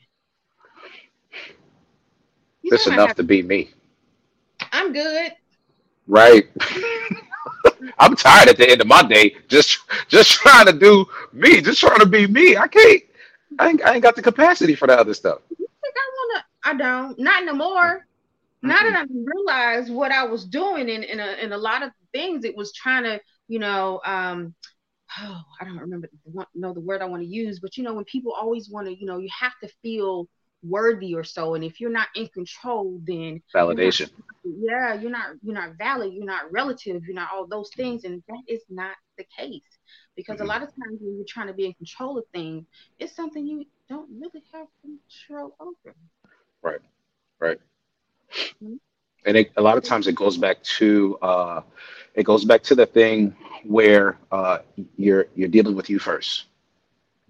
Speaker 2: You
Speaker 3: It's enough to be me.
Speaker 2: I'm good.
Speaker 3: Right. [LAUGHS] I'm tired at the end of my day, just just trying to do me, just trying to be me. I can't. I ain't, I ain't got the capacity for that other stuff.
Speaker 2: I think I wanna. I don't. Not no more. Now that I realized what I was doing in in a, in a lot of things, it was trying to, you know, um, oh, I don't remember the know the word I want to use, but you know, when people always want to, you know, you have to feel worthy or so, and if you're not in control, then
Speaker 3: Validation.
Speaker 2: yeah, you're not you're not valid, you're not relative, you're not all those things, and that is not the case. Because
Speaker 3: Mhm.
Speaker 2: a lot of times when you're trying to be in control of things, it's something you don't really have control over. Right. Right.
Speaker 3: And it, a lot of times it goes back to uh, it goes back to the thing where uh, you're you're dealing with you first,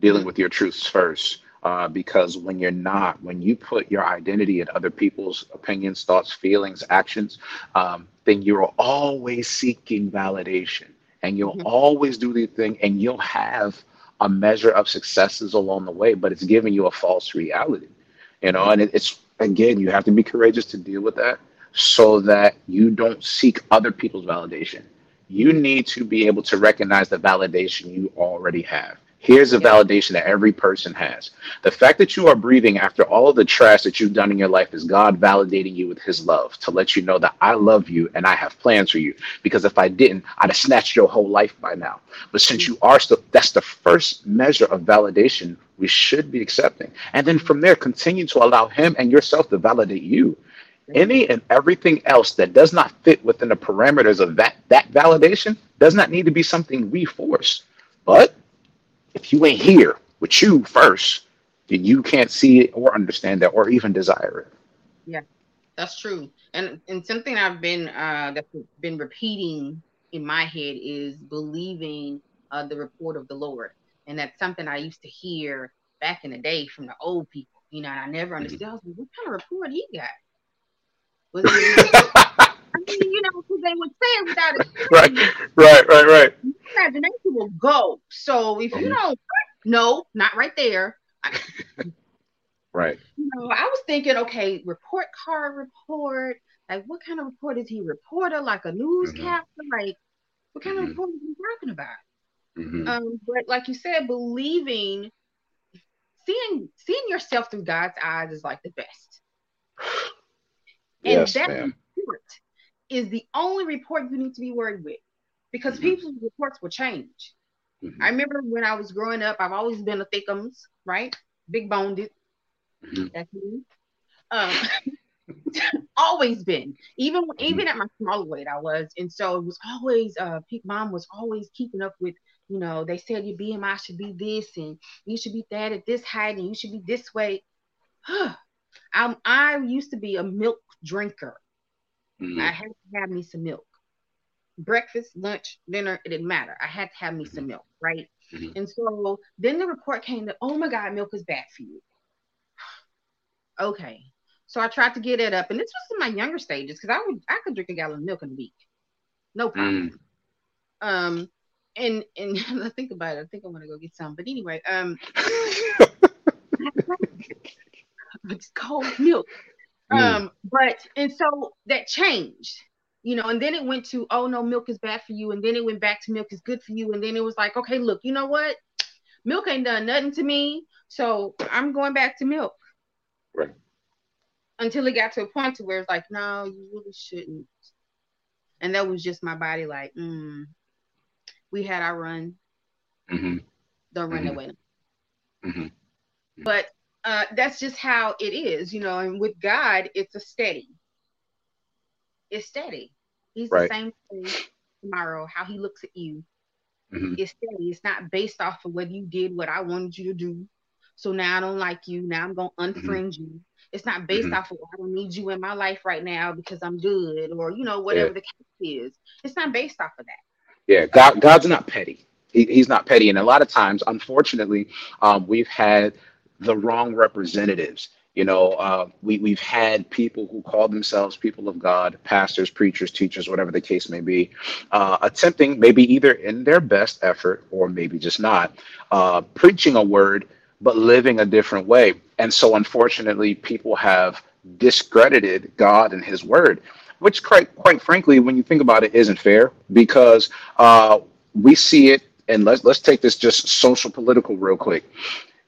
Speaker 3: dealing with your truths first. Uh, because when you're not, when you put your identity in other people's opinions, thoughts, feelings, actions, um, then you're always seeking validation, and you'll
Speaker 2: Mhm.
Speaker 3: always do the thing, and you'll have a measure of successes along the way, but it's giving you a false reality, you know. And it, it's again, you have to be courageous to deal with that so that you don't seek other people's validation. You need to be able to recognize the validation you already have. Here's
Speaker 2: a
Speaker 3: validation that every person has. The fact that you are breathing after all of the trash that you've done in your life is God validating you with his love to let you know that I love you and I have plans for you. Because if I didn't, I'd have snatched your whole life by now. But since you are still, that's the first measure of validation we should be accepting. And then from there, continue to allow him and yourself to validate you. Any and everything else that does not fit within the parameters of that that validation does not need to be something we force. But if you ain't here with you first, then you can't see it or understand that or even desire it.
Speaker 2: Yeah, that's true. And and something I've been uh that's been repeating in my head is believing uh the report of the Lord. And that's something I used to hear back in the day from the old people, you know, and I never understood. I was like, what kind of report he got? Was [LAUGHS] it, I mean, you know, because they would say it without [LAUGHS]
Speaker 3: right,
Speaker 2: explaining.
Speaker 3: right, right, right.
Speaker 2: Imagination will go. So if you
Speaker 3: Mhm.
Speaker 2: don't, no, not right there. [LAUGHS]
Speaker 3: Right.
Speaker 2: you know, I was thinking, okay, report card report. Like, what kind of report is he? Reporter, like a newscaster? Like, what kind of
Speaker 3: Mhm.
Speaker 2: report is he talking about?
Speaker 3: Mhm.
Speaker 2: Um, but like you said, believing, seeing, seeing yourself through God's eyes is like the best. And
Speaker 3: yes,
Speaker 2: that
Speaker 3: ma'am.
Speaker 2: report is the only report you need to be worried with, because
Speaker 3: Mhm.
Speaker 2: people's reports will change.
Speaker 3: Mhm.
Speaker 2: I remember when I was growing up, I've always been a thickums, right? Big boned.
Speaker 3: Mhm.
Speaker 2: That's me. Um, [LAUGHS] always been. Even even at my smaller weight, I was, and so it was always. Uh, mom was always keeping up with. You know, they said your BMI should be this, and you should be that at this height, and you should be this way. [SIGHS] I'm, I used to be a milk drinker. I
Speaker 3: Mhm.
Speaker 2: had to have me some milk. Breakfast, lunch, dinner, it didn't matter. I had to have me some milk, right?
Speaker 3: Mhm.
Speaker 2: And so then the report came that, oh my God, milk is bad for you. [SIGHS] okay. So I tried to get it up, and this was in my younger stages because I would I could drink a gallon of milk in a week. No problem. Um and and [LAUGHS] I think about it, I think I'm gonna go get some. But anyway, um [LAUGHS] [LAUGHS] it's cold milk.
Speaker 3: Mm.
Speaker 2: Um, but and so that changed, you know, and then it went to oh no, milk is bad for you, and then it went back to milk is good for you, and then it was like, okay, look, you know what? Milk ain't done nothing to me, so I'm going back to milk.
Speaker 3: Right.
Speaker 2: Until it got to a point to where it's like, no, you really shouldn't. And that was just my body like, mm, we had our run.
Speaker 3: Mhm.
Speaker 2: Don't run
Speaker 3: Mhm.
Speaker 2: away.
Speaker 3: Mhm.
Speaker 2: But uh, that's just how it is, you know. And with God, it's a steady. It's steady. He's
Speaker 3: Right.
Speaker 2: the same thing tomorrow. How he looks at you,
Speaker 3: Mhm.
Speaker 2: it's steady. It's not based off of whether you did what I wanted you to do. So now I don't like you. Now I'm gonna unfriend you. It's not based
Speaker 3: Mhm.
Speaker 2: off of I don't need you in my life right now because I'm good, or you know whatever
Speaker 3: Yeah.
Speaker 2: the case is. It's not based off of that.
Speaker 3: Yeah, God, God's not petty. He, he's not petty, and a lot of times, unfortunately, um, we've had the wrong representatives. You know, uh, we we've had people who call themselves people of God, pastors, preachers, teachers, whatever the case may be, uh, attempting maybe either in their best effort or maybe just not, uh, preaching a word but living a different way. And so, unfortunately, people have discredited God and His word, which, quite, quite frankly, when you think about it, isn't fair because uh, we see it. And let's let's take this just social political real quick.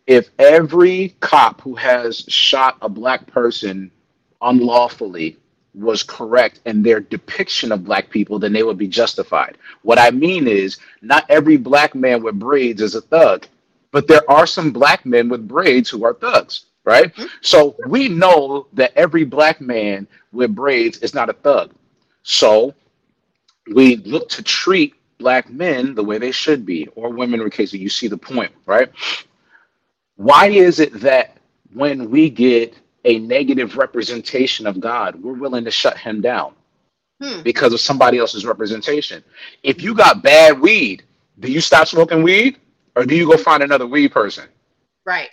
Speaker 3: If every cop who has shot a black person unlawfully was correct in their depiction of black people, then they would be justified. What I mean is, not every black man with braids is a thug, but there are some black men with braids who are thugs, right? Mm-hmm. So we know that every black man with braids is not a thug. So we look to treat black men the way they should be, or women in case you see the point, right? Why is it that when we get a negative representation of God, we're willing to shut him down
Speaker 2: Hmm.
Speaker 3: because of somebody else's representation? If you got bad weed, do you stop smoking weed or do you go find another weed person?
Speaker 2: Right.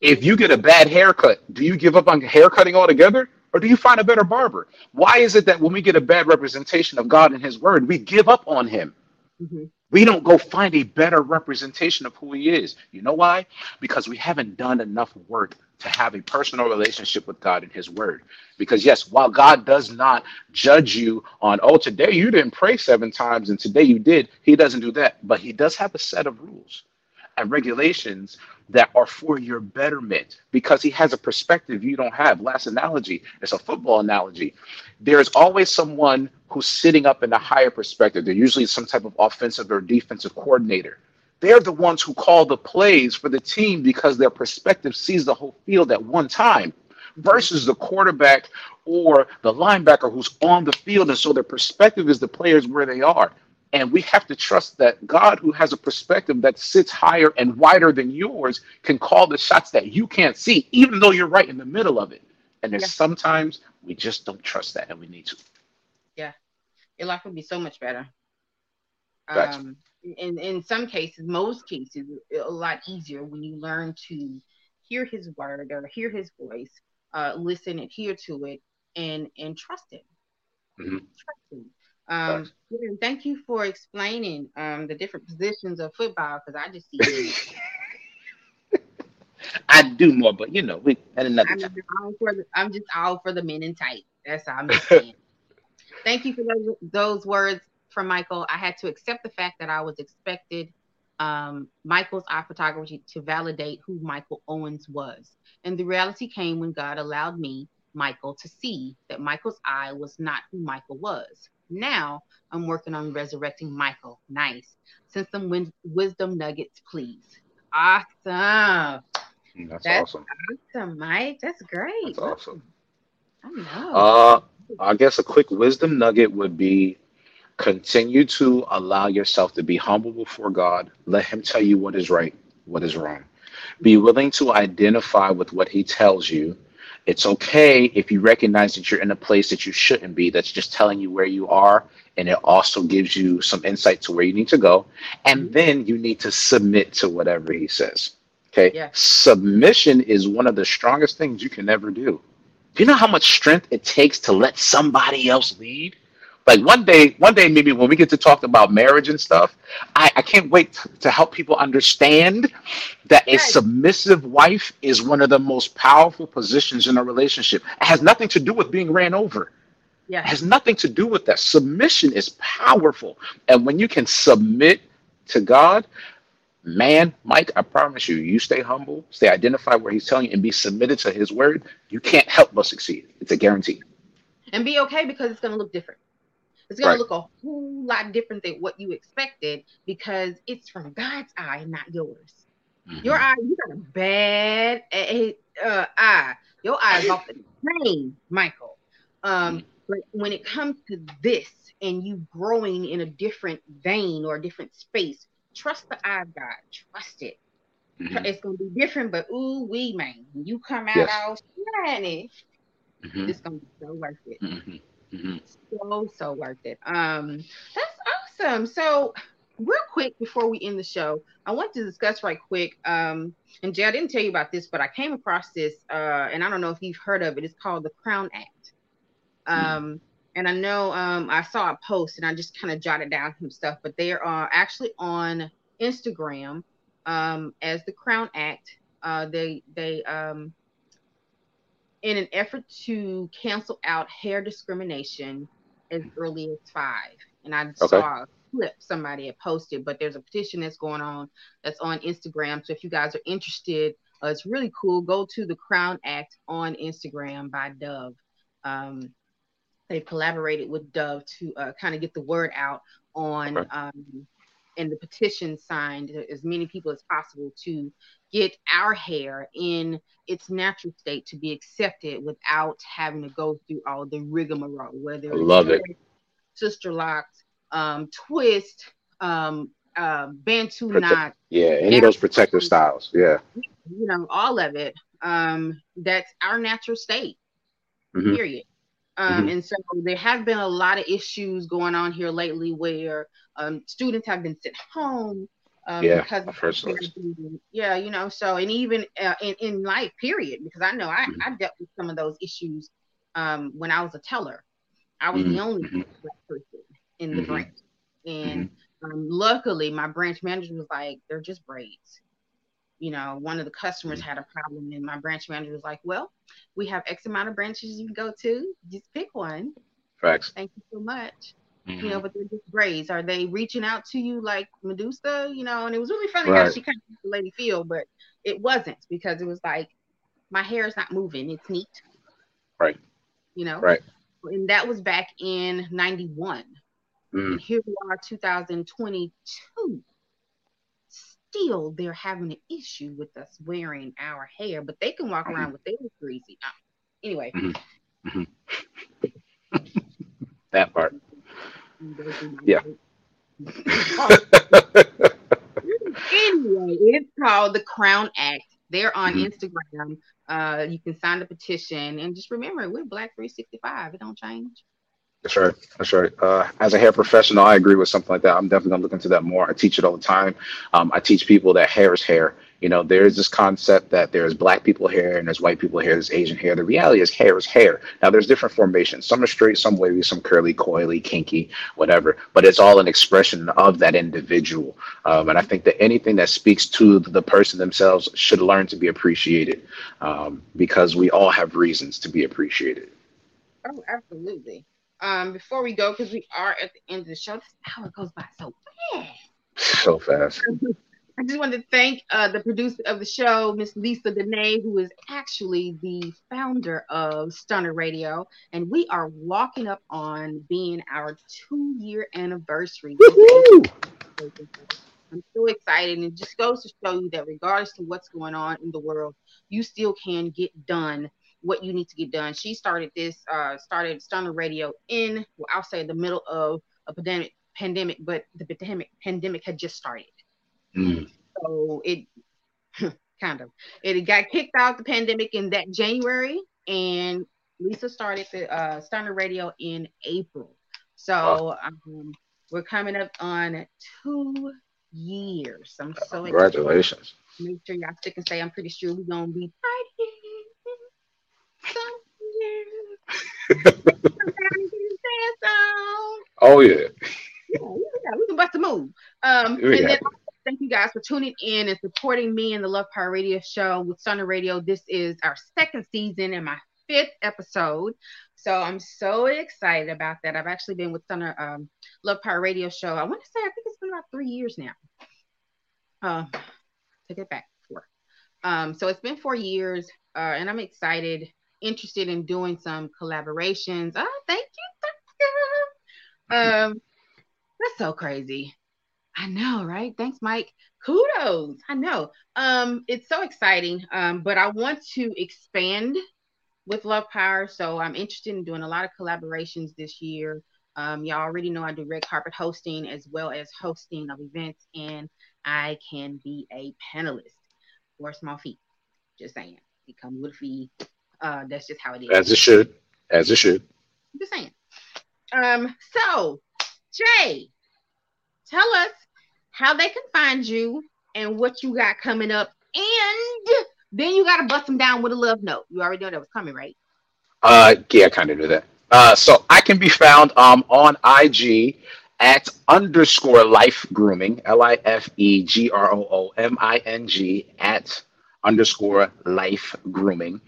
Speaker 3: If you get a bad haircut, do you give up on haircutting altogether or do you find a better barber? Why is it that when we get a bad representation of God and his word, we give up on him?
Speaker 2: Mhm.
Speaker 3: We don't go find a better representation of who he is. You know why? Because we haven't done enough work to have a personal relationship with God and His Word. Because, yes, while God does not judge you on, oh, today you didn't pray seven times and today you did, He doesn't do that. But He does have a set of rules and regulations that are for your betterment because He has a perspective you don't have. Last analogy, it's a football analogy. There's always someone who's sitting up in a higher perspective. They're usually some type of offensive or defensive coordinator they're the ones who call the plays for the team because their perspective sees the whole field at one time versus the quarterback or the linebacker who's on the field. And so their perspective is the players where they are. And we have to trust that God, who has a perspective that sits higher and wider than yours, can call the shots that you can't see, even though you're right in the middle of it. And there's yeah. sometimes we just don't trust that and we need to.
Speaker 2: Your life would be so much better. Um, in in some cases, most cases, a lot easier when you learn to hear His word or hear His voice, uh, listen, adhere to it, and and trust Him. Mm-hmm. Trust Him. Um, thank you for explaining um, the different positions of football because I just see. [LAUGHS]
Speaker 3: I do more, but you know, we at another
Speaker 2: I'm
Speaker 3: time.
Speaker 2: Just all for the, I'm just all for the men in tight. That's all I'm [LAUGHS] saying. Thank you for those, those words from Michael, I had to accept the fact that I was expected um, Michael's eye photography to validate who Michael Owens was. And the reality came when God allowed me, Michael, to see that Michael's eye was not who Michael was. Now I'm working on resurrecting Michael. Nice. Send some win- wisdom nuggets, please. Awesome.
Speaker 3: That's, That's awesome.
Speaker 2: Awesome, Mike. That's great.
Speaker 3: That's awesome.
Speaker 2: I know.
Speaker 3: Uh, I guess a quick wisdom nugget would be Continue to allow yourself to be humble before God. Let Him tell you what is right, what is wrong. Be willing to identify with what He tells you. It's okay if you recognize that you're in a place that you shouldn't be, that's just telling you where you are. And it also gives you some insight to where you need to go. And mm-hmm. then you need to submit to whatever He says. Okay.
Speaker 2: Yeah.
Speaker 3: Submission is one of the strongest things you can ever do. Do you know how much strength it takes to let somebody else lead? like one day one day maybe when we get to talk about marriage and stuff i, I can't wait to, to help people understand that a submissive wife is one of the most powerful positions in a relationship. It has nothing to do with being ran over.
Speaker 2: Yeah.
Speaker 3: It has nothing to do with that. Submission is powerful. And when you can submit to god man mike i promise you you stay humble stay identified where he's telling you and be submitted to his word you can't help but succeed it's a guarantee
Speaker 2: and be okay because it's going to look different it's going right. to look a whole lot different than what you expected because it's from God's eye, not yours. Mm-hmm. Your eye, you got a bad uh, eye. Your eye is off the chain, Michael. Um, mm-hmm. But when it comes to this and you growing in a different vein or a different space, trust the eye of God. Trust it. Mm-hmm. It's gonna be different, but ooh, we man, when you come out yes. all shiny, mm-hmm. it's gonna be so worth it. Mm-hmm. Mm-hmm. So so worth it. Um, that's awesome. So real quick before we end the show, I want to discuss right quick. Um, and Jay, I didn't tell you about this, but I came across this, uh, and I don't know if you've heard of it. It's called the Crown Act. Hmm. Um, mm-hmm. And I know um, I saw a post, and I just kind of jotted down some stuff, but they are actually on Instagram um, as the Crown Act. Uh, they they um, in an effort to cancel out hair discrimination as early as five. And I okay. saw a clip somebody had posted, but there's a petition that's going on that's on Instagram. So if you guys are interested, uh, it's really cool. Go to the Crown Act on Instagram by Dove. Um, they've collaborated with Dove to uh, kind of get the word out on okay. um, and the petition signed as many people as possible to get our hair in its natural state to be accepted without having to go through all the rigmarole, whether
Speaker 3: I love it.
Speaker 2: Sister locks, um, twist, um, uh, bantu Prote- knot.
Speaker 3: Yeah, any of those protective styles. Yeah.
Speaker 2: You know, all of it. Um, that's our natural state. Mm-hmm. Period. Um, mm-hmm. And so there have been a lot of issues going on here lately where um, students have been sent home
Speaker 3: um, yeah, because
Speaker 2: yeah, you know, so and even uh, in, in life, period, because I know I, mm-hmm. I dealt with some of those issues um, when I was a teller. I was mm-hmm. the only mm-hmm. black person in the mm-hmm. branch, and mm-hmm. um, luckily my branch manager was like, "They're just braids." You know, one of the customers had a problem, and my branch manager was like, "Well, we have X amount of branches you can go to. Just pick one."
Speaker 3: Facts.
Speaker 2: Thank you so much.
Speaker 3: Mhm.
Speaker 2: You know, but they're just braids. Are they reaching out to you like Medusa? You know, and it was really funny how she kind of made the lady feel, but it wasn't because it was like my hair is not moving. It's neat.
Speaker 3: Right.
Speaker 2: You know.
Speaker 3: Right.
Speaker 2: And that was back in '91.
Speaker 3: Mm.
Speaker 2: Here we are, 2022. Still, they're having an issue with us wearing our hair, but they can walk around with theirs greasy. Anyway, [LAUGHS]
Speaker 3: That part. Yeah.
Speaker 2: anyway, it's called the Crown Act. They're on
Speaker 3: Mhm.
Speaker 2: Instagram. Uh, you can sign the petition and just remember, we're Black 365. It don't change.
Speaker 3: That's right. That's right. Uh, as a hair professional, I agree with something like that. I'm definitely gonna look into that more. I teach it all the time. Um, I teach people that hair is hair. You know, there's this concept that there's black people hair and there's white people hair, there's Asian hair. The reality is hair is hair. Now there's different formations. Some are straight, some wavy, some curly, coily, kinky, whatever. But it's all an expression of that individual. Um, and I think that anything that speaks to the person themselves should learn to be appreciated um, because we all have reasons to be appreciated.
Speaker 2: Oh, absolutely. Um, before we go, because we are at the end of the show, this hour goes by so fast.
Speaker 3: So fast. [LAUGHS]
Speaker 2: I just wanted to thank uh, the producer of the show, Miss Lisa Dene, who is actually the founder of Stunner Radio, and we are walking up on being our two-year anniversary.
Speaker 3: Woohoo!
Speaker 2: I'm so excited, and it just goes to show you that regardless of what's going on in the world, you still can get done what you need to get done. She started this, uh, started Stunner Radio in, well, I'll say the middle of a pandemic, pandemic, but the pandemic pandemic had just started.
Speaker 3: Mm.
Speaker 2: So it [LAUGHS] kind of it got kicked out the pandemic in that January, and Lisa started the uh, Stunner Radio in April. So um, we're coming up on two years. I'm so excited.
Speaker 3: Congratulations.
Speaker 2: Make sure y'all stick and stay. I'm pretty sure we're gonna be right here. somewhere. [LAUGHS]
Speaker 3: Oh yeah.
Speaker 2: yeah, yeah, we can bust a move. Um, and then thank you guys for tuning in and supporting me in the Love Power Radio show with Stunner Radio. This is our second season and my fifth episode. So I'm so excited about that. I've actually been with Stunner um, Love Power Radio show. I want to say I think it's been about three years now. Um, take it back four. Um, so it's been four years, uh, and I'm excited, interested in doing some collaborations. Oh, thank you, thank you. Um, that's so crazy. I know, right? Thanks, Mike. Kudos. I know. Um, it's so exciting. Um, but I want to expand with Love Power. So I'm interested in doing a lot of collaborations this year. Um, y'all already know I do red carpet hosting as well as hosting of events, and I can be a panelist for a small fee. Just saying. It comes with a fee. Uh, that's just how it is.
Speaker 3: As it should. As it should.
Speaker 2: I'm Just saying. Um, so Jay, tell us how they can find you and what you got coming up. And then you gotta bust them down with a love note. You already know that was coming, right?
Speaker 3: Uh yeah, I kind of knew that. Uh so I can be found um on IG at underscore life grooming, L I F E G R O O M I N G at underscore life grooming.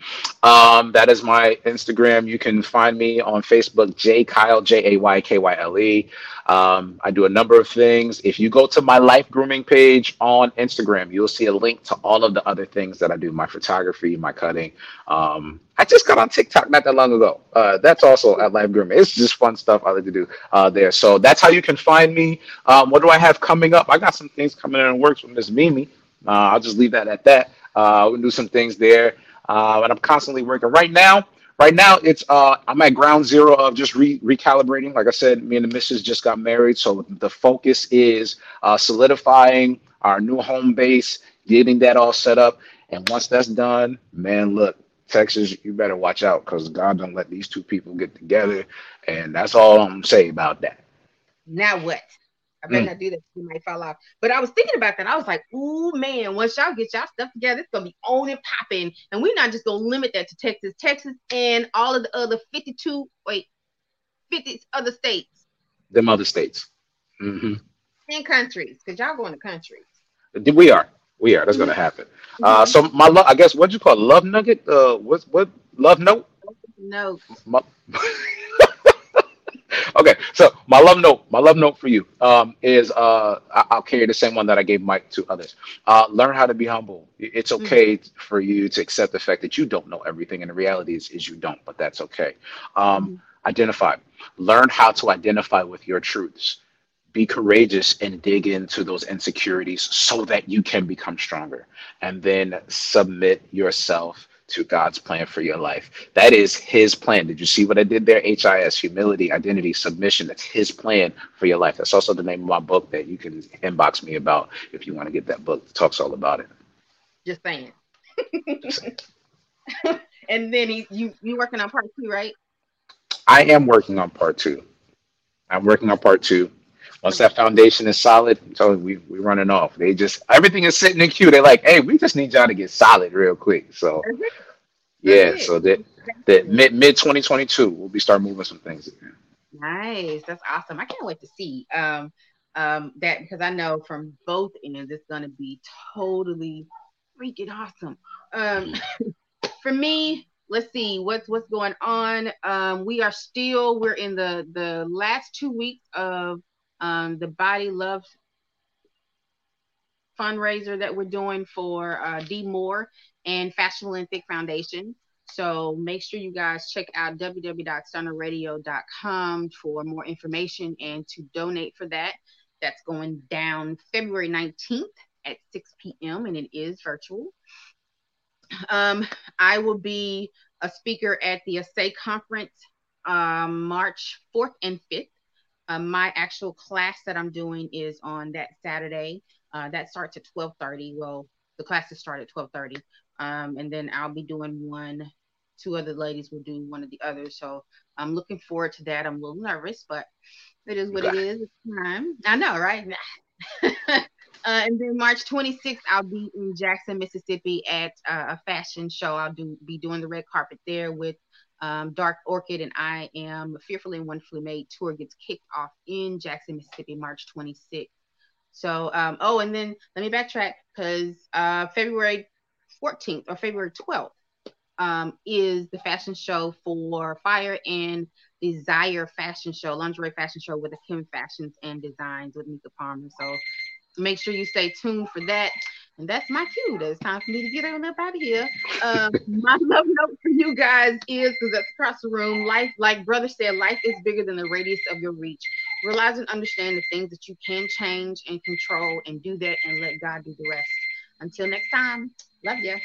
Speaker 3: Um, that is my Instagram. You can find me on Facebook, J Kyle, J A Y K Y L E. Um, I do a number of things. If you go to my life grooming page on Instagram, you'll see a link to all of the other things that I do my photography, my cutting. Um, I just got on TikTok not that long ago. Uh, that's also at life grooming. It's just fun stuff I like to do uh, there. So that's how you can find me. Um, what do I have coming up? I got some things coming in the works with Miss Mimi. Uh, I'll just leave that at that. Uh, we'll do some things there. Uh, and I'm constantly working right now. Right now, it's uh, I'm at ground zero of just re- recalibrating. Like I said, me and the missus just got married, so the focus is uh, solidifying our new home base, getting that all set up. And once that's done, man, look, Texas, you better watch out because God don't let these two people get together. And that's all I'm gonna say about that.
Speaker 2: Now what? I better
Speaker 3: Mm.
Speaker 2: not do that. You might fall off. But I was thinking about that. I was like, ooh, man, once y'all get y'all stuff together, it's going to be on and popping. And we're not just going to limit that to Texas. Texas and all of the other 52, wait, 50 other states
Speaker 3: Them other states. Mm-hmm.
Speaker 2: and countries. Because y'all going to countries.
Speaker 3: We are. We are. That's gonna happen. Uh, so my love, I guess what do you call it? love nugget? Uh, what's what love note?
Speaker 2: No.
Speaker 3: My, [LAUGHS] okay, so my love note, my love note for you um, is uh, I- I'll carry the same one that I gave Mike to others. Uh, learn how to be humble. It's
Speaker 2: Mhm.
Speaker 3: okay for you to accept the fact that you don't know everything, and the reality is, is you don't, but that's okay. Um,
Speaker 2: Mhm.
Speaker 3: identify. Learn how to identify with your truths. Be courageous and dig into those insecurities so that you can become stronger. And then submit yourself to God's plan for your life. That is His plan. Did you see what I did there? HIS, humility, identity, submission. That's His plan for your life. That's also the name of my book that you can inbox me about if you want to get that book. It talks all about it.
Speaker 2: Just saying. [LAUGHS] and then he, you you working on part two, right?
Speaker 3: I am working on part two. I'm working on part two. Once that foundation is solid, you, we we running off. They just everything is sitting in queue. They're like, hey, we just need y'all to get solid real quick. So
Speaker 2: That's
Speaker 3: yeah,
Speaker 2: it.
Speaker 3: so that that mid mid 2022, we'll be start moving some things.
Speaker 2: Nice. That's awesome. I can't wait to see um um that because I know from both ends it's gonna be totally freaking awesome. Um [LAUGHS] for me, let's see what's what's going on. Um we are still we're in the the last two weeks of um the body love fundraiser that we're doing for uh, D Moore and Fashion Olympic Foundation. So make sure you guys check out www.stunnerradio.com for more information and to donate for that. That's going down February 19th at 6 p.m. and it is virtual. Um, I will be a speaker at the ASAE conference um, March 4th and 5th. Uh, my actual class that I'm doing is on that Saturday. Uh, that starts at 12:30. Well, the classes start at 12:30. Um, and then I'll be doing one. Two other ladies will do one of the others. So I'm looking forward to that. I'm a little nervous, but it is what it is. It's time. I know, right? [LAUGHS] uh, and then March 26th, I'll be in Jackson, Mississippi at uh, a fashion show. I'll do be doing the red carpet there with um, Dark Orchid, and I am Fearfully and Wonderfully Made tour gets kicked off in Jackson, Mississippi, March 26th. So, um, oh, and then let me backtrack because uh, February 14th or February 12th um, is the fashion show for Fire and Desire Fashion Show, lingerie fashion show with the Kim Fashions and Designs with Mika Palmer. So make sure you stay tuned for that. And that's my cue. That it's time for me to get on up out of here. Um, my [LAUGHS] love note for you guys is because that's across the room. Life, like brother said, life is bigger than the radius of your reach. Realize and understand the things that you can change and control, and do that, and let God do the rest. Until next time, love you.